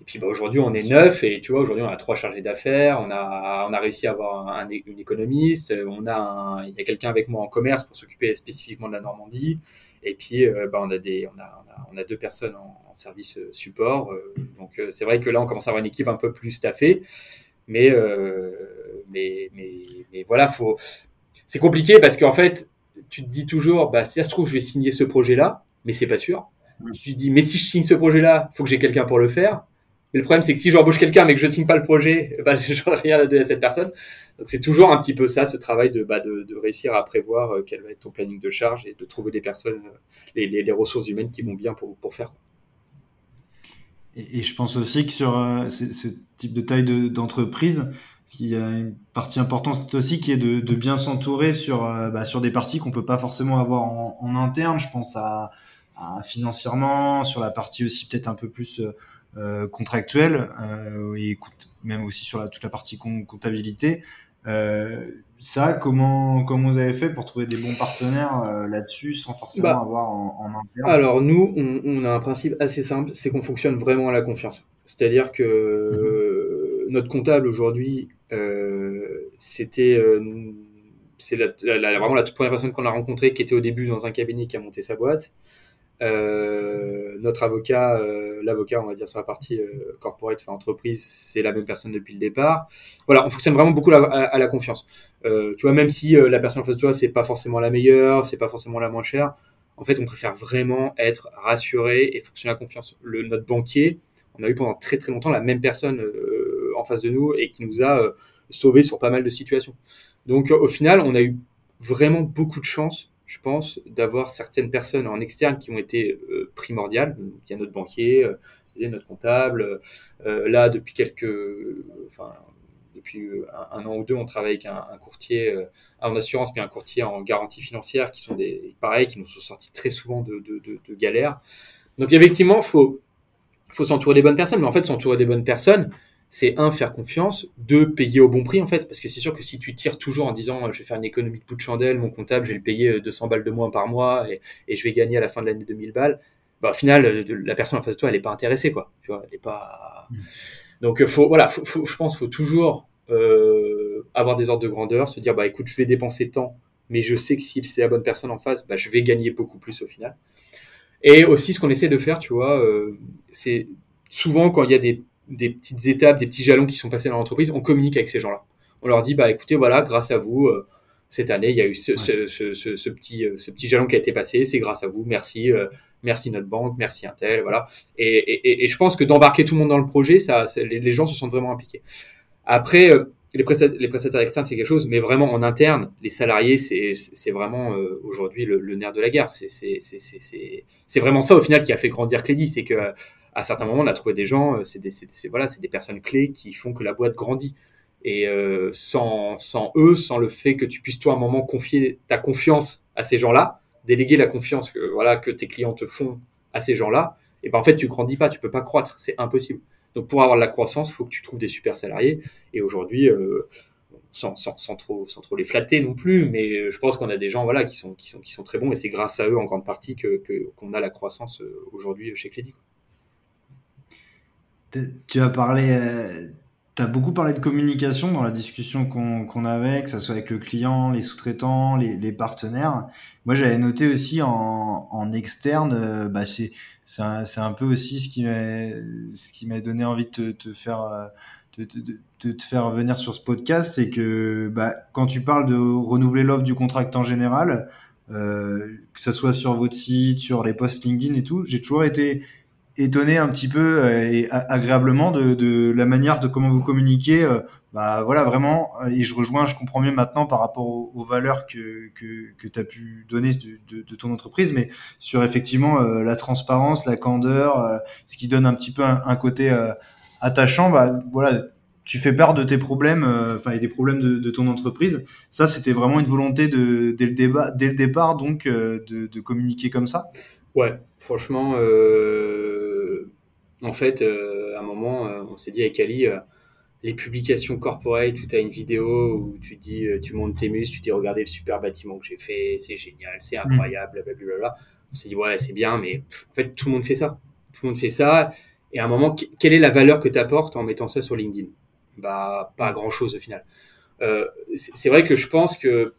Speaker 2: et puis bah, aujourd'hui, on est neuf et tu vois, aujourd'hui, on a trois chargés d'affaires, on a, on a réussi à avoir un, une économiste, on a il y a quelqu'un avec moi en commerce pour s'occuper spécifiquement de la Normandie. Et puis, euh, bah, on, a des, on, a, on, a, deux personnes en, service euh, support. Euh, donc, c'est vrai que là, on commence à avoir une équipe un peu plus staffée. Mais, mais, mais, mais, voilà, faut... c'est compliqué parce qu'en fait, tu te dis toujours, bah, si ça se trouve, je vais signer ce projet-là, mais c'est pas sûr. Tu te dis, mais si je signe ce projet-là, faut que j'ai quelqu'un pour le faire. Le problème, c'est que si j'embauche quelqu'un mais que je signe pas le projet, bah, je n'aurai rien à donner à cette personne. Donc c'est toujours un petit peu ça, ce travail de, bah, de, réussir à prévoir euh, quel va être ton planning de charge et de trouver des personnes, euh, les, les, les ressources humaines qui vont bien pour, pour faire.
Speaker 1: Et, et, je pense aussi que sur euh, ce, type de taille d'entreprise, il y a une partie importante aussi qui est de, bien s'entourer sur, bah, sur des parties qu'on peut pas forcément avoir en, interne. Je pense à, à, financièrement, sur la partie aussi peut-être un peu plus contractuel euh, et même aussi sur la, toute la partie comptabilité. Euh, ça, comment, comment vous avez fait pour trouver des bons partenaires là-dessus sans forcément bah, avoir en, en, interne?
Speaker 2: Alors nous, on, on, a un principe assez simple, c'est qu'on fonctionne vraiment à la confiance. C'est-à-dire que mhm. notre comptable aujourd'hui, euh, c'était c'est la, la, vraiment la toute première personne qu'on a rencontrée qui était au début dans un cabinet qui a monté sa boîte. Euh, notre avocat, euh, l'avocat, on va dire sur la partie euh, corporate, enfin entreprise, c'est la même personne depuis le départ. Voilà, on fonctionne vraiment beaucoup à, la confiance. tu vois, même si la personne en face de toi, c'est pas forcément la meilleure, c'est pas forcément la moins chère, en fait, on préfère vraiment être rassuré et fonctionner à confiance. Notre banquier, on a eu pendant très très longtemps la même personne en face de nous et qui nous a sauvé sur pas mal de situations. Donc, au final, on a eu vraiment beaucoup de chance je pense, d'avoir certaines personnes en externe qui ont été euh, primordiales. Il y a notre banquier, euh, notre comptable. Euh, là, depuis quelques, enfin, depuis un, an ou deux, on travaille avec un, courtier en assurance, puis un courtier en garantie financière, qui sont des, pareils, qui nous sont sortis très souvent de, de galères. Donc, effectivement, faut, faut s'entourer des bonnes personnes. Mais en fait, s'entourer des bonnes personnes, c'est un, faire confiance, deux, payer au bon prix en fait, parce que c'est sûr que si tu tires toujours en disant je vais faire une économie de bout de chandelle, mon comptable, je vais le payer 200 balles de moins par mois et, je vais gagner à la fin de l'année 2000 balles, bah, au final, la personne en face de toi, elle n'est pas intéressée, quoi. Tu vois, elle est pas. Mm. Donc, faut, voilà, je pense qu'il faut toujours euh, avoir des ordres de grandeur, se dire bah écoute, je vais dépenser tant, mais je sais que si c'est la bonne personne en face, bah, je vais gagner beaucoup plus au final. Et aussi, ce qu'on essaie de faire, tu vois, euh, c'est souvent quand il y a des des petites étapes, des petits jalons qui sont passés dans l'entreprise, on communique avec ces gens-là. On leur dit, bah écoutez, voilà, grâce à vous, euh, cette année, il y a eu ce, petit, ce petit jalon qui a été passé. C'est grâce à vous. Merci, merci notre banque, merci Intel, voilà. Et, je pense que d'embarquer tout le monde dans le projet, ça, les, gens se sont vraiment impliqués. Après, les, prestataires, externes, c'est quelque chose, mais vraiment en interne, les salariés, c'est vraiment aujourd'hui le, nerf de la guerre. C'est vraiment ça au final qui a fait grandir Clédy, c'est que à certains moments, on a trouvé des gens, c'est des, voilà, des personnes clés qui font que la boîte grandit. Et euh, sans, sans, eux, sans le fait que tu puisses toi à un moment confier ta confiance à ces gens-là, déléguer la confiance que, voilà, que tes clients te font à ces gens-là, et ben en fait tu grandis pas, tu peux pas croître, c'est impossible. Donc pour avoir de la croissance, il faut que tu trouves des super salariés. Et aujourd'hui, euh, sans, sans, trop, sans trop les flatter non plus, mais je pense qu'on a des gens voilà, qui, sont, qui, sont, qui sont très bons et c'est grâce à eux en grande partie qu'on que, qu'on a la croissance euh, aujourd'hui chez Clédy.
Speaker 1: Tu as parlé tu as beaucoup parlé de communication dans la discussion qu'on avait, que ce soit avec le client, les sous-traitants, les, partenaires. Moi, j'avais noté aussi en, externe, euh, bah, c'est un, peu aussi ce qui m'a donné envie de te, faire euh, de, te faire venir sur ce podcast, c'est que bah, quand tu parles de renouveler l'offre du contract en général, euh, que ce soit sur votre site, sur les posts LinkedIn et tout, j'ai toujours été étonné un petit peu euh, et agréablement de, de, la manière de comment vous communiquez. Euh, bah voilà, vraiment, et je rejoins, je comprends mieux maintenant par rapport aux, valeurs que, que, que tu as pu donner de, de, de, ton entreprise, mais sur effectivement euh, la transparence, la candeur, ce qui donne un petit peu un, côté attachant, bah voilà, tu fais part de tes problèmes, enfin et des problèmes de, ton entreprise. Ça, c'était vraiment une volonté de dès le débat, dès le départ, donc de, de communiquer comme ça?
Speaker 2: Ouais, franchement, euh, en fait, euh, à un moment, euh, on s'est dit avec Ali, les publications corporate où tu as une vidéo où tu dis, tu montes tes muscles, tu dis regardez le super bâtiment que j'ai fait, c'est génial, c'est mm. incroyable, blablabla. On s'est dit ouais, c'est bien, mais en fait, tout le monde fait ça. Tout le monde fait ça. Et à un moment, quelle est la valeur que tu apportes en mettant ça sur LinkedIn? Bah, pas grand chose au final. c'est vrai que je pense que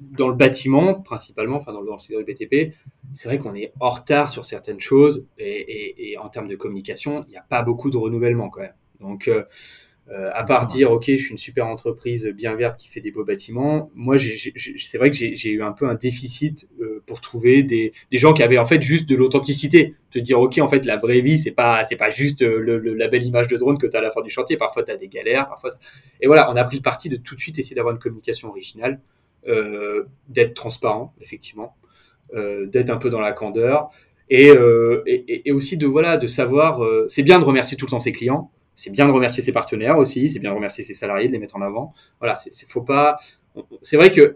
Speaker 2: dans le bâtiment, principalement, enfin dans le, secteur du BTP, c'est vrai qu'on est en retard sur certaines choses et, en termes de communication, il n'y a pas beaucoup de renouvellement quand même. Donc, euh, euh, à part dire, OK, je suis une super entreprise bien verte qui fait des beaux bâtiments, moi, c'est vrai que j'ai eu un peu un déficit euh, pour trouver des, gens qui avaient en fait juste de l'authenticité. Te dire, OK, en fait, la vraie vie, c'est pas, pas juste la belle image de drone que tu as à la fin du chantier. Parfois, tu as des galères. Parfois, et voilà, on a pris le parti de tout de suite essayer d'avoir une communication originale. Euh, d'être transparent, effectivement, euh, d'être un peu dans la candeur euh, et, et, aussi de voilà de savoir. c'est bien de remercier tout le temps ses clients, c'est bien de remercier ses partenaires aussi, c'est bien de remercier ses salariés, de les mettre en avant. Voilà, c'est faut pas. C'est vrai que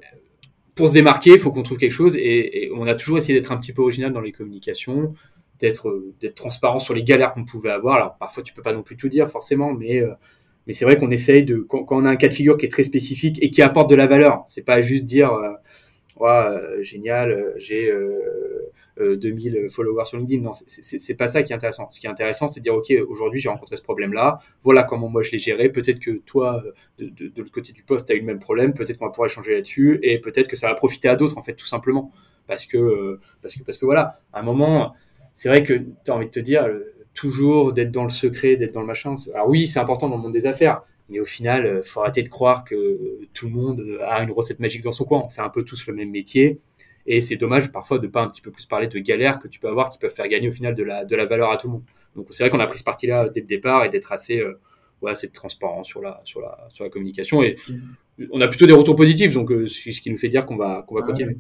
Speaker 2: pour se démarquer, il faut qu'on trouve quelque chose et, on a toujours essayé d'être un petit peu original dans les communications, d'être d'être transparent sur les galères qu'on pouvait avoir. Alors parfois tu peux pas non plus tout dire forcément, mais mais c'est vrai qu'on essaye de, quand, on a un cas de figure qui est très spécifique et qui apporte de la valeur, c'est pas juste dire, euh, euh génial, euh, j'ai euh, 2000 euh, followers sur LinkedIn. Non, c'est pas ça qui est intéressant. Ce qui est intéressant, c'est de dire, OK, aujourd'hui, j'ai rencontré ce problème-là. Voilà comment moi je l'ai géré. Peut-être que toi, de l'autre côté du poste, tu as eu le même problème. Peut-être qu'on va pouvoir échanger là-dessus et peut-être que ça va profiter à d'autres, en fait, tout simplement. Parce que, parce que, parce que voilà, à un moment, c'est vrai que tu as envie de te dire, toujours d'être dans le secret, d'être dans le machin. Alors oui, c'est important dans le monde des affaires, mais au final, il euh, faut arrêter de croire que tout le monde a une recette magique dans son coin. On fait un peu tous le même métier. Et c'est dommage parfois de pas un petit peu plus parler de galères que tu peux avoir qui peuvent faire gagner au final de la, de la valeur à tout le monde. Donc c'est vrai qu'on a pris ce parti-là dès le départ et d'être assez, euh, ouais, assez transparent sur la, sur, la, sur la communication. Et on a plutôt des retours positifs, donc euh, ce qui nous fait dire qu'on va, qu'on va continuer.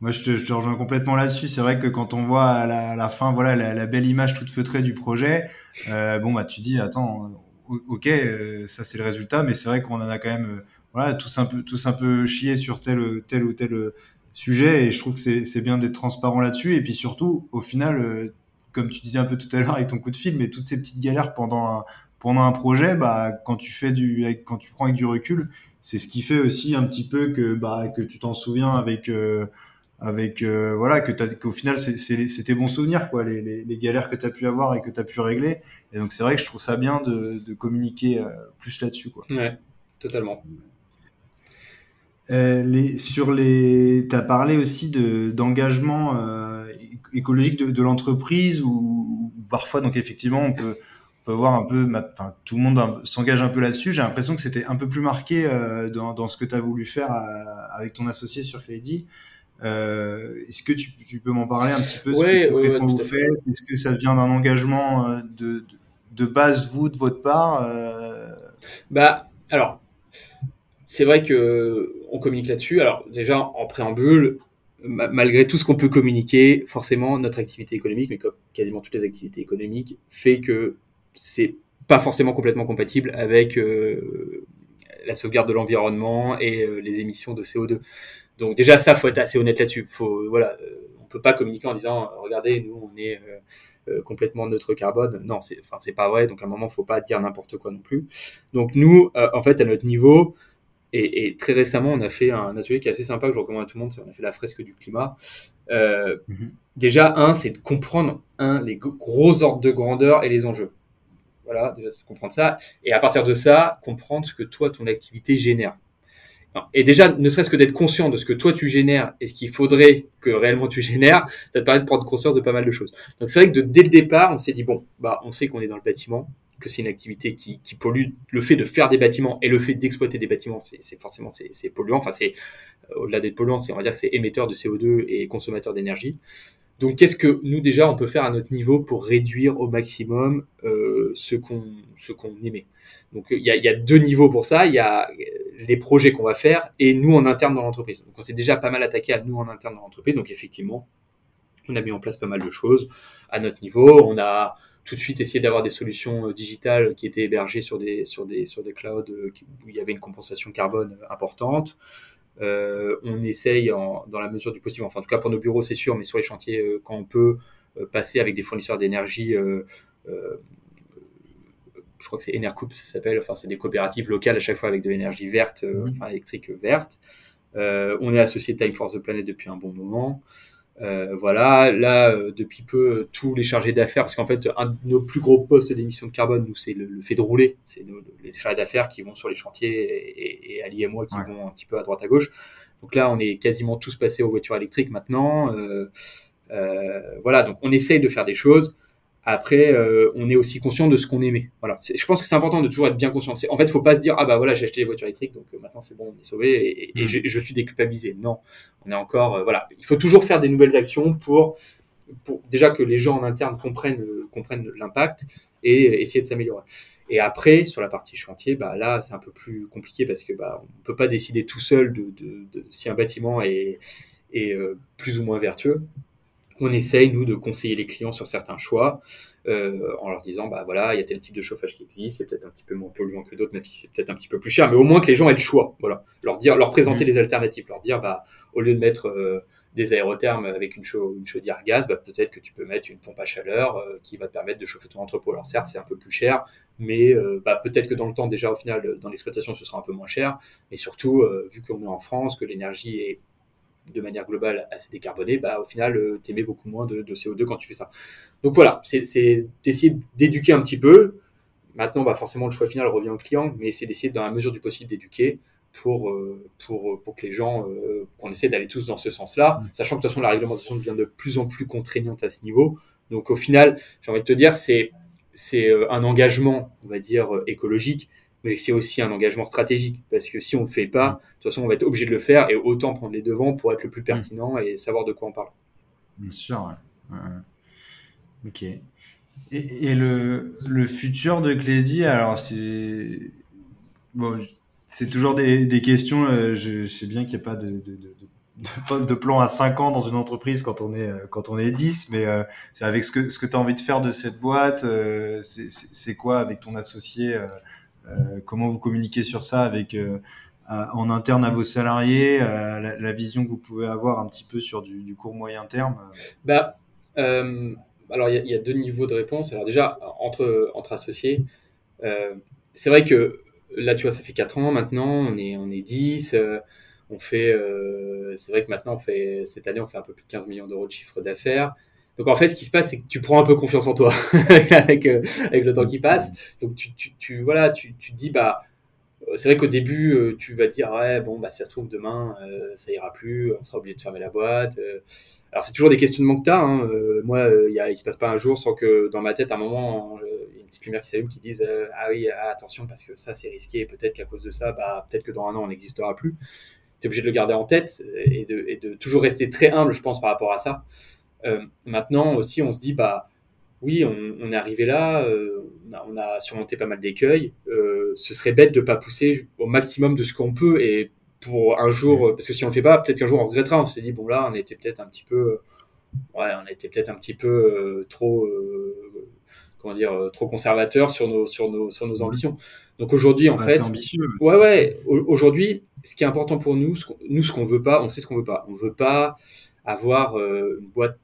Speaker 1: Moi, je te, je te, rejoins complètement là-dessus. C'est vrai que quand on voit à la, à la fin, voilà, la, la, belle image toute feutrée du projet, euh, bon, bah, tu dis, attends, ok, euh, ça c'est le résultat, mais c'est vrai qu'on en a quand même, euh, voilà, tous un peu, tous un peu chié sur tel, tel ou tel euh, sujet, et je trouve que c'est bien d'être transparent là-dessus. Et puis surtout, au final, comme tu disais un peu tout à l'heure avec ton coup de fil, mais toutes ces petites galères pendant un, pendant un projet, bah, quand tu fais du, quand tu prends avec du recul, c'est ce qui fait aussi un petit peu que, bah, que tu t'en souviens avec avec euh, voilà que qu'au final c'était bons souvenirs quoi les, les, les galères que tu as pu avoir et que tu as pu régler et donc c'est vrai que je trouve ça bien de, de communiquer euh, plus là-dessus quoi
Speaker 2: ouais totalement
Speaker 1: euh, les, sur les tu as parlé aussi de d'engagement euh, écologique de, de l'entreprise ou, parfois donc effectivement on peut peut voir un peu, enfin, tout le monde s'engage un peu là-dessus. J'ai l'impression que c'était un peu plus marqué dans, dans, ce que tu as voulu faire avec ton associé sur Crédit. Euh, Est-ce que tu, tu peux m'en parler un petit peu ce que vous faites? Est-ce que ça vient d'un engagement euh, de, de, base, vous, de votre part
Speaker 2: Bah, alors, c'est vrai que on communique là-dessus. Alors, déjà, en préambule, malgré tout ce qu'on peut communiquer, forcément, notre activité économique, mais comme quasiment toutes les activités économiques, fait que c'est pas forcément complètement compatible avec euh, la sauvegarde de l'environnement et euh, les émissions de CO2. Donc déjà ça, faut être assez honnête là-dessus. Faut voilà, euh, on peut pas communiquer en disant regardez, nous on est complètement neutre carbone. Non, c'est enfin c'est pas vrai. Donc à un moment, faut pas dire n'importe quoi non plus. Donc nous, en fait, à notre niveau, et, très récemment, on a fait un atelier qui est assez sympa que je recommande à tout le monde. On a fait la fresque du climat. Euh, mhm. Déjà, un, c'est de comprendre un, les gros ordres de grandeur et les enjeux. Voilà, déjà, c'est comprendre ça. Et à partir de ça, comprendre ce que toi, ton activité génère. Et déjà, ne serait-ce que d'être conscient de ce que toi tu génères et ce qu'il faudrait que réellement tu génères, ça te permet de prendre conscience de pas mal de choses. Donc c'est vrai que dès le départ, on s'est dit bon, bah on sait qu'on est dans le bâtiment, que c'est une activité qui, pollue. Le fait de faire des bâtiments et le fait d'exploiter des bâtiments, c'est forcément c'est polluant. Enfin, c'est euh, au-delà d'être polluant, c'est on va dire que c'est émetteur de CO2 et consommateur d'énergie. Donc, qu'est-ce que nous déjà on peut faire à notre niveau pour réduire au maximum euh, ce qu'on ce qu'on émet? Donc, il y a, deux niveaux pour ça. Il y a les projets qu'on va faire et nous en interne dans l'entreprise. Donc, on s'est déjà pas mal attaqué à nous en interne dans l'entreprise. Donc, effectivement, on a mis en place pas mal de choses à notre niveau. On a tout de suite essayer d'avoir des solutions euh, digitales qui étaient hébergées sur des, sur des, sur des clouds euh, où il y avait une compensation carbone importante. Euh, on essaye dans la mesure du possible, enfin en tout cas pour nos bureaux c'est sûr, mais sur les chantiers quand on peut passer avec des fournisseurs d'énergie, je crois que c'est Enercoup ça s'appelle, enfin c'est des coopératives locales à chaque fois avec de l'énergie verte, mmh. enfin électrique verte. on est associé Time Force the Planet depuis un bon moment. Euh, voilà, là, euh, depuis peu, tous les chargés d'affaires, parce qu'en fait, un de nos plus gros postes d'émissions de carbone, nous, c'est le, fait de rouler. C'est les chargés d'affaires qui vont sur les chantiers et, et, Ali et moi qui vont un petit peu à droite à gauche. Donc là, on est quasiment tous passés aux voitures électriques maintenant. Euh, voilà, donc on essaye de faire des choses. Après, euh, on est aussi conscient de ce qu'on aimait. Voilà. Je pense que c'est important de toujours être bien conscient. En fait, il faut pas se dire ah bah voilà j'ai acheté les voitures électriques donc euh, maintenant c'est bon on est sauvé et, mm. je, suis déculpabilisé. Non, on est encore euh, voilà. Il faut toujours faire des nouvelles actions pour, pour déjà que les gens en interne comprennent comprennent l'impact et essayer de s'améliorer. Et après, sur la partie chantier, bah là, c'est un peu plus compliqué parce que bah, on peut pas décider tout seul de, de, si un bâtiment est, est plus ou moins vertueux on essaye, nous, de conseiller les clients sur certains choix euh, en leur disant, bah voilà, il y a tel type de chauffage qui existe, c'est peut-être un petit peu moins polluant que d'autres, même si c'est peut-être un petit peu plus cher, mais au moins que les gens aient le choix. Voilà, leur dire, leur présenter mmh. des alternatives, leur dire, bah au lieu de mettre euh, des aérothermes avec une, une chaudière gaz, bah, peut-être que tu peux mettre une pompe à chaleur euh, qui va te permettre de chauffer ton entrepôt. Alors certes, c'est un peu plus cher, mais bah, peut-être que dans le temps, déjà au final, dans l'exploitation, ce sera un peu moins cher. Et surtout, vu qu'on est en France, que l'énergie est de manière globale assez décarbonée, bah, au final, euh, tu émets beaucoup moins de, CO2 quand tu fais ça. Donc voilà, c'est d'essayer d'éduquer un petit peu. Maintenant, bah, forcément, le choix final revient au client, mais c'est d'essayer, dans la mesure du possible, d'éduquer pour, euh, pour, pour que les gens, euh, qu'on essaie d'aller tous dans ce sens-là, mmh. sachant que de toute façon, la réglementation devient de plus en plus contraignante à ce niveau. Donc au final, j'ai envie de te dire, c'est un engagement, on va dire, écologique, mais c'est aussi un engagement stratégique parce que si on ne le fait pas, de toute façon, on va être obligé de le faire et autant prendre les devants pour être le plus mm. pertinent et savoir de quoi on parle.
Speaker 1: Bien sûr. Ok. Et, le, le, futur de Clédy, alors c'est bon, c'est toujours des, des questions. Euh, je, sais bien qu'il n'y a pas de, de, de, de, plan à 5 ans dans une entreprise quand on est quand on est 10, mais euh, avec ce que ce que tu as envie de faire de cette boîte, euh, c'est quoi avec ton associé euh, comment vous communiquez sur ça avec euh, en interne à vos salariés, euh, la, vision que vous pouvez avoir un petit peu sur du, court moyen terme?
Speaker 2: Bah, Alors, il y, a deux niveaux de réponse. Alors déjà, entre, entre associés, c'est vrai que là, tu vois, ça fait 4 ans maintenant, on est, on est 10. on fait, c'est vrai que maintenant, on fait, cette année, on fait un peu plus de 15 millions d'euros de chiffre d'affaires. Donc en fait, ce qui se passe, c'est que tu prends un peu confiance en toi avec, euh, avec le temps qui passe. Donc tu, tu, tu voilà, tu, tu te dis bah euh, c'est vrai qu'au début, euh, tu vas te dire ouais bon bah si ça se trouve demain ça ira plus, on sera obligé de fermer la boîte. alors c'est toujours des questionnements que tu as. Hein. moi, il il se passe pas un jour sans que dans ma tête à un moment il y a une petites lumières qui s'allument qui disent ah oui ah, attention parce que ça c'est risqué peut-être qu'à cause de ça bah peut-être que dans un an on n'existera plus tu es obligé de le garder en tête et de, et de, toujours rester très humble je pense par rapport à ça maintenant aussi on se dit bah oui on, est arrivé là on a, surmonté pas mal d'écueils ce serait bête de pas pousser au maximum de ce qu'on peut et pour un jour, parce que si on le fait pas, peut-être qu'un jour on regrettera. On s'est dit bon là, on était peut-être un petit peu, ouais, on était peut-être un petit peu euh, trop, euh, comment dire, euh, trop conservateur sur nos, sur nos, sur nos ambitions. Donc aujourd'hui, en fait,
Speaker 1: ambitieux.
Speaker 2: ouais, ouais. Aujourd'hui, ce qui est important pour nous, ce nous, ce qu'on veut pas, on sait ce qu'on veut pas. On veut pas avoir une boîte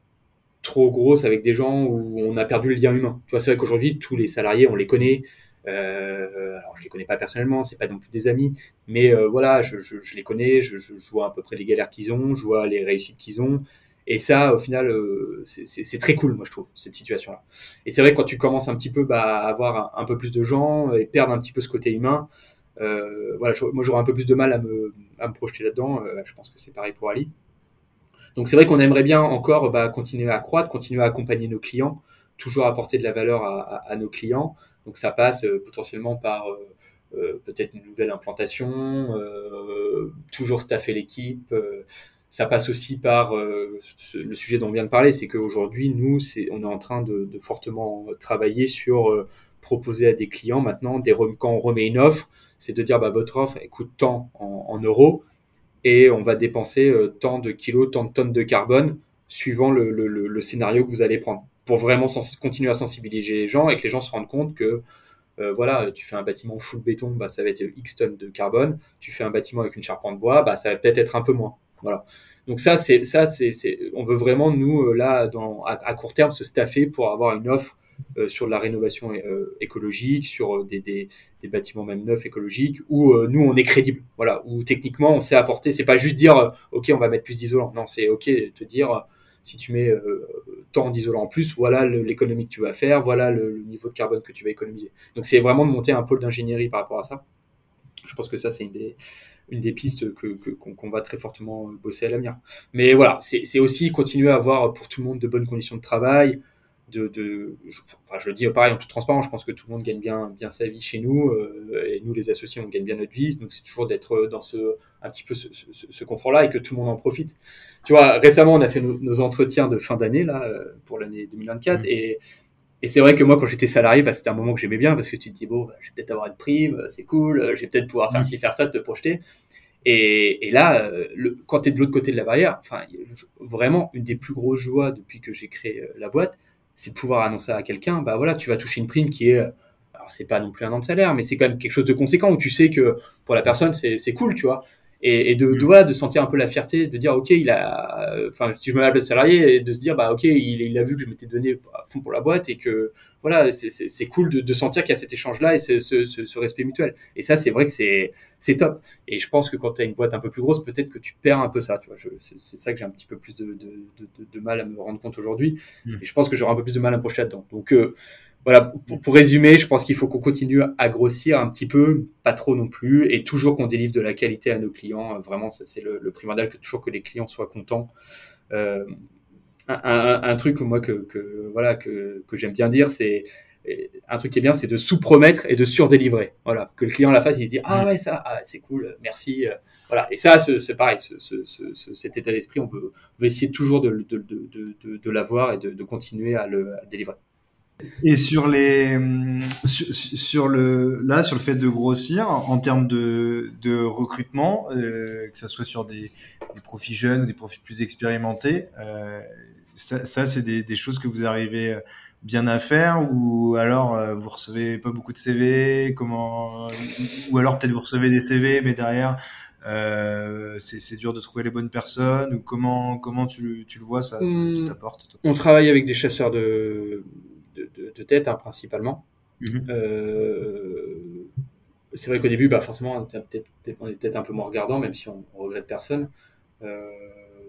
Speaker 2: trop grosse avec des gens où on a perdu le lien humain. Tu vois, c'est vrai qu'aujourd'hui, tous les salariés, on les connaît. Euh, alors je les connais pas personnellement, c'est pas non plus des amis, mais euh, voilà, je, les connais, je, vois à peu près les galères qu'ils ont, je vois les réussites qu'ils ont, et ça, au final, euh, c'est très cool, moi je trouve, cette situation-là. Et c'est vrai que quand tu commences un petit peu bah, à avoir un, peu plus de gens et perdre un petit peu ce côté humain, voilà, moi j'aurais un peu plus de mal à me, à me projeter là-dedans. Je pense que c'est pareil pour Ali. Donc c'est vrai qu'on aimerait bien encore bah, continuer à croître, continuer à accompagner nos clients, toujours apporter de la valeur à, nos clients. Donc ça passe euh, potentiellement par euh, euh, peut-être une nouvelle implantation, toujours staffer l'équipe. ça passe aussi par le sujet dont on vient de parler, c'est qu'aujourd'hui, nous, on est en train de, fortement travailler sur proposer à des clients maintenant, quand on remet une offre, c'est de dire bah, votre offre elle coûte tant en, euros et on va dépenser tant de kilos, tant de tonnes de carbone suivant le scénario que vous allez prendre pour vraiment continuer à sensibiliser les gens et que les gens se rendent compte que euh, voilà, tu fais un bâtiment full béton, bah, ça va être X tonnes de carbone. Tu fais un bâtiment avec une charpente bois, bah, ça va peut-être être un peu moins. Voilà. Donc ça, c'est ça, c'est, on veut vraiment nous euh, là, à, court terme, se staffer pour avoir une offre euh, sur la rénovation écologique, sur des, des, des, bâtiments même neufs écologiques, où nous on est crédible. Voilà, où techniquement on sait apporter. C'est pas juste dire, ok, on va mettre plus d'isolant. Non, c'est ok te dire si tu mets euh, tant d'isolant en plus, voilà l'économie que tu vas faire, voilà le, niveau de carbone que tu vas économiser. Donc c'est vraiment de monter un pôle d'ingénierie par rapport à ça. Je pense que ça, c'est une des, une des pistes qu'on que, qu'on va très fortement bosser à l'avenir. Mais voilà, c'est aussi continuer à avoir pour tout le monde de bonnes conditions de travail, de, je, enfin, je le dis pareil en toute transparence, je pense que tout le monde gagne bien, bien sa vie chez nous, euh, et nous les associés, on gagne bien notre vie, donc c'est toujours d'être dans ce, un petit peu ce, confort-là et que tout le monde en profite. Tu vois, récemment, on a fait nos, entretiens de fin d'année, là, euh, pour l'année 2024, mmh. et, et c'est vrai que moi, quand j'étais salarié, bah, c'était un moment que j'aimais bien, parce que tu te dis, bon, bah, je vais peut-être avoir une prime, c'est cool, je vais peut-être pouvoir faire mmh. ci, faire ça, te projeter. Et, et là, le, quand tu es de l'autre côté de la barrière, enfin, vraiment, une des plus grosses joies depuis que j'ai créé la boîte, c'est pouvoir annoncer à quelqu'un, bah voilà, tu vas toucher une prime qui est, alors c'est pas non plus un an de salaire, mais c'est quand même quelque chose de conséquent où tu sais que pour la personne c'est cool, tu vois et, et de, de, de sentir un peu la fierté, de dire ok, il a, enfin si je me rappelle salarié, et de se dire bah ok, il, il a vu que je m'étais donné à fond pour la boîte et que voilà, c'est cool de, de sentir qu'il y a cet échange-là et ce, ce, ce, respect mutuel. Et ça, c'est vrai que c'est c'est top. Et je pense que quand tu as une boîte un peu plus grosse, peut-être que tu perds un peu ça. Tu vois, c'est ça que j'ai un petit peu plus de, de, de, mal à me rendre compte aujourd'hui. Mmh. Et je pense que j'aurai un peu plus de mal à me projeter là-dedans. Donc euh, voilà, pour, résumer, je pense qu'il faut qu'on continue à grossir un petit peu, pas trop non plus, et toujours qu'on délivre de la qualité à nos clients. Euh, vraiment, ça c'est le, primordial, que toujours que les clients soient contents. Euh, un, truc moi que, voilà que, j'aime bien dire, c'est un truc qui est bien, c'est de sous-promettre et de sur-délivrer. Voilà, que le client la face, il dit ah ouais ça, ah, c'est cool, merci. Voilà, et ça c'est pareil, ce, ce, ce, cet état d'esprit, on veut, essayer toujours de, l'avoir et de, continuer à le délivrer.
Speaker 1: Et sur les sur, le là sur le fait de grossir en termes de, de recrutement, euh, que ce soit sur des, des, profils jeunes ou des profils plus expérimentés, euh, ça, ça c'est des, des, choses que vous arrivez bien à faire ou alors euh, vous recevez pas beaucoup de CV comment ou alors peut-être vous recevez des CV mais derrière euh, c'est dur de trouver les bonnes personnes ou comment comment tu, tu le vois ça
Speaker 2: mmh. On travaille avec des chasseurs de de, tête hein, principalement. Mhm. Euh, c'est vrai qu'au début, bah, forcément, on est peut-être un peu moins regardant, même si on, regrette personne. Euh,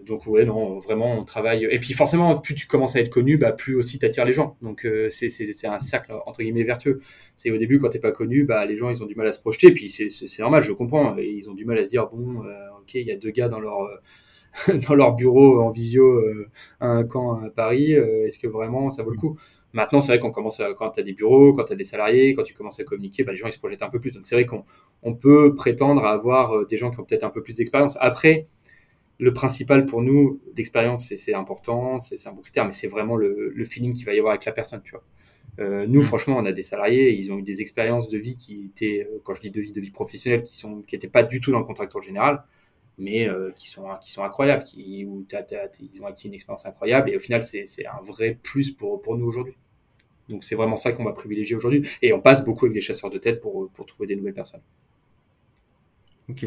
Speaker 2: donc ouais, non, vraiment, on travaille. Et puis forcément, plus tu commences à être connu, bah, plus aussi tu attires les gens. Donc euh, c'est un cercle entre guillemets vertueux. C'est au début, quand t'es pas connu, bah, les gens ils ont du mal à se projeter. Et puis c'est normal, je comprends. Et ils ont du mal à se dire bon, ok, il y a deux gars dans leur dans leur bureau en visio à un camp à Paris. Est-ce que vraiment ça vaut le coup? Maintenant, c'est vrai qu'on commence à, quand tu as des bureaux, quand tu as des salariés, quand tu commences à communiquer, bah, les gens ils se projettent un peu plus. Donc c'est vrai qu'on on peut prétendre à avoir euh, des gens qui ont peut-être un peu plus d'expérience. Après, le principal pour nous, l'expérience, c'est important, c'est un bon critère, mais c'est vraiment le, feeling qu'il va y avoir avec la personne. Euh, nous, franchement, on a des salariés, ils ont eu des expériences de vie qui étaient, euh, quand je dis de vie, de vie professionnelle, qui qui n'étaient pas du tout dans le contracteur général, mais euh, qui sont, qui sont incroyables, qui, où ils ont acquis une expérience incroyable, et au final, c'est un vrai plus pour, pour nous aujourd'hui. Donc, c'est vraiment ça qu'on va privilégier aujourd'hui, et on passe beaucoup avec des chasseurs de tête pour, pour trouver des nouvelles personnes.
Speaker 1: Ok.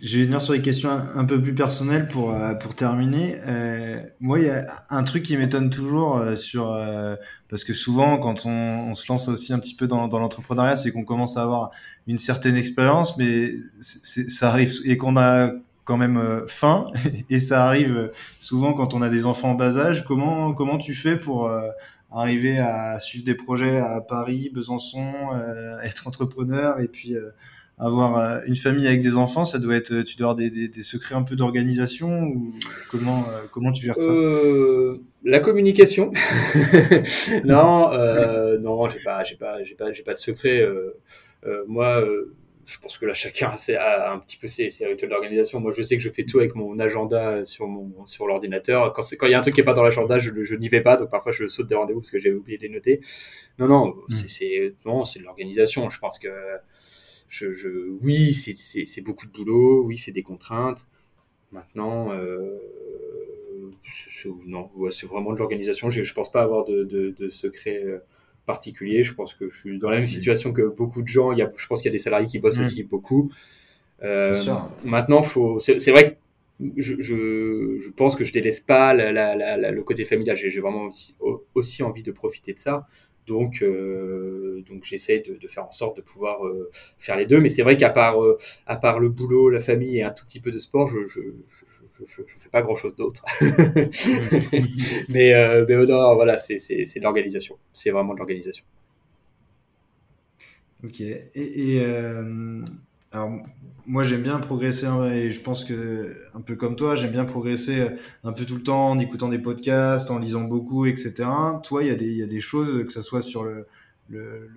Speaker 1: Je vais venir sur les questions un, peu plus personnelles pour, euh, pour terminer. Euh, moi, il y a un truc qui m'étonne toujours euh, sur euh, parce que souvent, quand on, on, se lance aussi un petit peu dans, dans l'entrepreneuriat, c'est qu'on commence à avoir une certaine expérience, mais ça arrive et qu'on a quand même euh, faim et ça arrive souvent quand on a des enfants en bas âge. Comment comment tu fais pour arriver à suivre des projets à Paris, Besançon, être entrepreneur et puis avoir euh, une famille avec des enfants, ça doit être, tu dois avoir des, des, secrets un peu d'organisation ou comment euh, comment tu gères ça?
Speaker 2: Euh, La communication. non, euh, non, j'ai pas, j'ai pas, j'ai pas, j'ai pas de secret. moi, je pense que là chacun a un petit peu ses, ses rituels d'organisation. Moi, je sais que je fais tout avec mon agenda sur mon sur l'ordinateur. Quand c'est quand il y a un truc qui est pas dans l'agenda, je, je n'y vais pas. Donc parfois, je saute des rendez-vous parce que j'ai oublié de les noter. Non, non, mmh. c'est non, c'est de l'organisation. Je pense que je, oui, c'est beaucoup de boulot, oui, c'est des contraintes. Maintenant, euh, non, c'est vraiment de l'organisation. Je ne pense pas avoir de, de, secret euh, particulier. Je pense que je suis dans la même situation que beaucoup de gens. Il y a, je pense qu'il y a des salariés qui bossent mm. aussi beaucoup. Euh, maintenant, c'est vrai que je, je, pense que je délaisse pas le côté familial. J'ai vraiment aussi, aussi, envie de profiter de ça. Donc, euh, donc j'essaie de, faire en sorte de pouvoir euh, faire les deux. Mais c'est vrai qu'à part, euh, à part le boulot, la famille et un tout petit peu de sport, je je, fais pas grand chose d'autre. mais, mais non, voilà, c'est de l'organisation. C'est vraiment de l'organisation.
Speaker 1: Ok. Et, alors, moi, j'aime bien progresser hein, et je pense que, un peu comme toi, j'aime bien progresser euh, un peu tout le temps en écoutant des podcasts, en lisant beaucoup, etc. Toi, il y, a des, y a des choses, que ce soit sur le, le,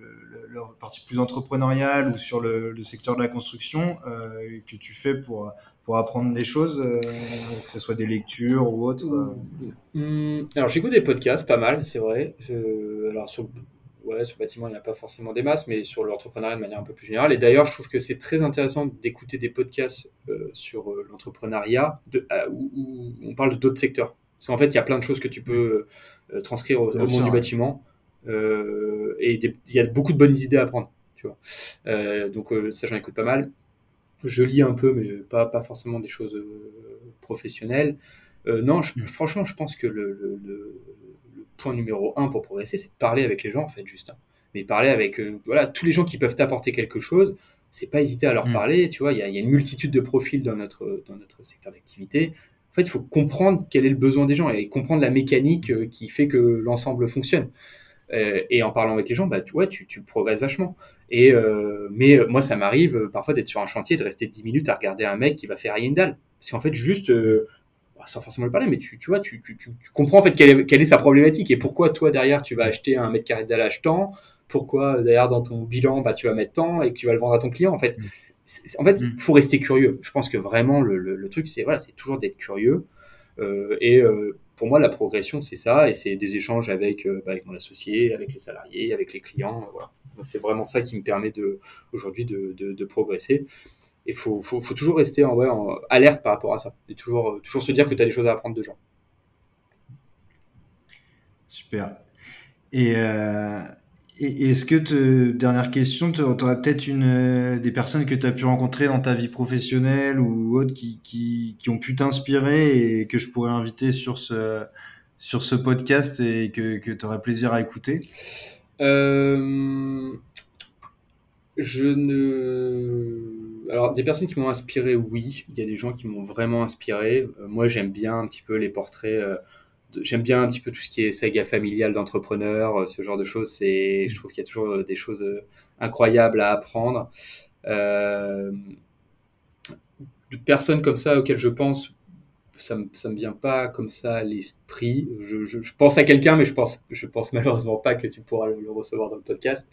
Speaker 1: partie plus entrepreneuriale ou sur le, secteur de la construction, euh, que tu fais pour, pour apprendre des choses, euh, que ce soit des lectures ou autre
Speaker 2: mmh. Alors, j'écoute des podcasts, pas mal, c'est vrai. alors, sur ouais, sur le bâtiment, il n'y a pas forcément des masses, mais sur l'entrepreneuriat de manière un peu plus générale. Et d'ailleurs, je trouve que c'est très intéressant d'écouter des podcasts euh, sur euh, l'entrepreneuriat euh, où, on parle d'autres secteurs. Parce qu'en fait, il y a plein de choses que tu peux transcrire au, monde du bâtiment. et il y a beaucoup de bonnes idées à prendre. Tu vois. donc, ça, j'en écoute pas mal. Je lis un peu, mais pas, pas forcément des choses professionnelles. non, mm. franchement, je pense que le point numéro un pour progresser, c'est de parler avec les gens, en fait, juste. Hein. Mais parler avec euh, voilà, tous les gens qui peuvent t'apporter quelque chose, c'est pas hésiter à leur mm. parler. Tu vois, il y, a une multitude de profils dans notre, dans notre secteur d'activité. En fait, il faut comprendre quel est le besoin des gens et comprendre la mécanique euh, qui fait que l'ensemble fonctionne. Euh, et en parlant avec les gens, bah, tu, tu, tu progresses vachement. Et, mais moi, ça m'arrive parfois d'être sur un chantier, de rester 10 minutes à regarder un mec qui va faire rien dalle. Parce qu'en fait, juste, sans forcément le parler, mais tu, tu vois, tu, tu, tu, comprends en fait quelle est, quelle est, sa problématique et pourquoi toi derrière tu vas acheter un mètre carré d'allage tant, pourquoi derrière dans ton bilan bah, tu vas mettre tant et que tu vas le vendre à ton client. En fait, en fait, il mm. faut rester curieux. Je pense que vraiment le, le, truc c'est voilà, c'est toujours d'être curieux. Euh, et euh, pour moi, la progression c'est ça et c'est des échanges avec, euh, bah, avec mon associé, avec les salariés, avec les clients. Voilà. C'est vraiment ça qui me permet aujourd'hui de, de, de progresser il faut, faut, faut, toujours rester en, ouais, en, alerte par rapport à ça. Et toujours, toujours se dire que tu as des choses à apprendre de gens.
Speaker 1: Super. Et, euh, est-ce que, te, dernière question, tu aurais peut-être une euh, des personnes que tu as pu rencontrer dans ta vie professionnelle ou autre qui, qui, qui ont pu t'inspirer et que je pourrais inviter sur ce, sur ce podcast et que, que tu aurais plaisir à écouter?
Speaker 2: Euh, Je ne alors, des personnes qui m'ont inspiré, oui. Il y a des gens qui m'ont vraiment inspiré. Euh, moi, j'aime bien un petit peu les portraits. Euh, j'aime bien un petit peu tout ce qui est saga familiale d'entrepreneurs, euh, ce genre de choses. C'est, je trouve qu'il y a toujours des choses incroyables à apprendre. de personnes comme ça auxquelles je pense, ça me, ça me vient pas comme ça à l'esprit. Je, je, je, pense à quelqu'un, mais je pense, je pense malheureusement pas que tu pourras le, recevoir dans le podcast.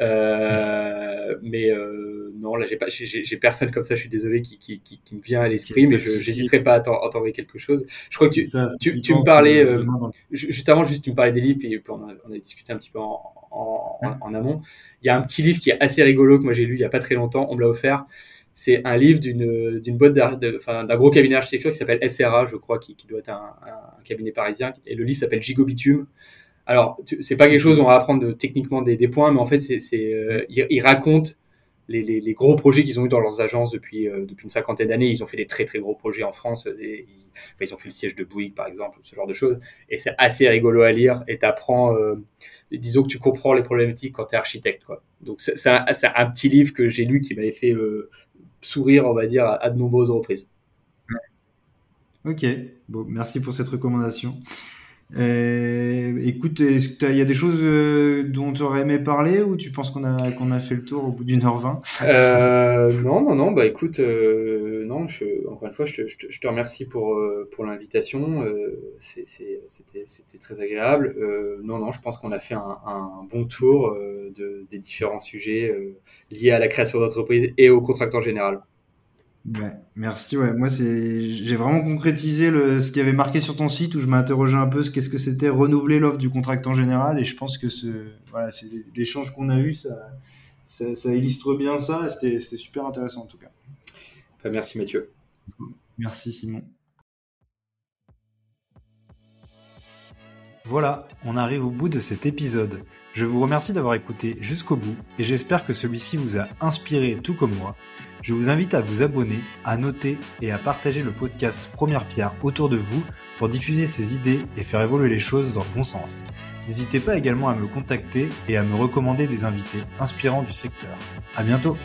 Speaker 2: Euh, mais euh, non, là, j'ai pas, j'ai personne comme ça. Je suis désolé qui, qui, qui, qui me vient à l'esprit, mais je n'hésiterai pas à t'envoyer quelque chose. Je crois que tu, tu, tu, me parlais euh, juste avant, juste tu me parlais des livres et puis on a, on a discuté un petit peu en, en, en, amont. Il y a un petit livre qui est assez rigolo que moi j'ai lu il y a pas très longtemps. On me l'a offert c'est un livre d'une boîte d'un gros cabinet d'architecture qui s'appelle SRA, je crois, qui, qui doit être un, cabinet parisien. Et le livre s'appelle Gigobitume. Alors, c'est pas quelque chose où on va apprendre techniquement des, points, mais en fait, c'est, euh, il, il, raconte les, les, gros projets qu'ils ont eu dans leurs agences depuis, euh, depuis une cinquantaine d'années. Ils ont fait des très très gros projets en France. Ils, ils ont fait le siège de Bouygues, par exemple, ce genre de choses. Et c'est assez rigolo à lire. Et t'apprends, euh, disons que tu comprends les problématiques quand tu es architecte. Quoi. Donc, c'est, un, un, petit livre que j'ai lu qui m'avait fait euh, sourire, on va dire, à, de nombreuses reprises.
Speaker 1: Ok, bon, merci pour cette recommandation. Euh, écoute, est-ce qu'il y a des choses euh, dont tu aurais aimé parler ou tu penses qu'on a, qu'on a fait le tour au bout d'une heure vingt?
Speaker 2: Euh, Non, non, non, bah écoute, euh, non, je, encore une fois, je te, je te, remercie pour, euh, pour l'invitation. C'était très agréable. non, non, je pense qu'on a fait un, un bon tour de, des différents sujets liés à la création d'entreprise et au contractant général.
Speaker 1: Ouais, merci. Ouais, moi c'est, j'ai vraiment concrétisé le, ce qui avait marqué sur ton site où je m'interrogeais un peu ce qu'est-ce que c'était renouveler l'offre du contractant général et je pense que ce, voilà, c'est l'échange qu'on a eu, ça, ça, ça, illustre bien ça. C'était, c'était super intéressant en tout cas.
Speaker 2: Bah, merci Mathieu.
Speaker 1: Merci Simon. Voilà, on arrive au bout de cet épisode. Je vous remercie d'avoir écouté jusqu'au bout et j'espère que celui-ci vous a inspiré tout comme moi. Je vous invite à vous abonner, à noter et à partager le podcast Première Pierre autour de vous pour diffuser ces idées et faire évoluer les choses dans le bon sens. N'hésitez pas également à me contacter et à me recommander des invités inspirants du secteur. À bientôt!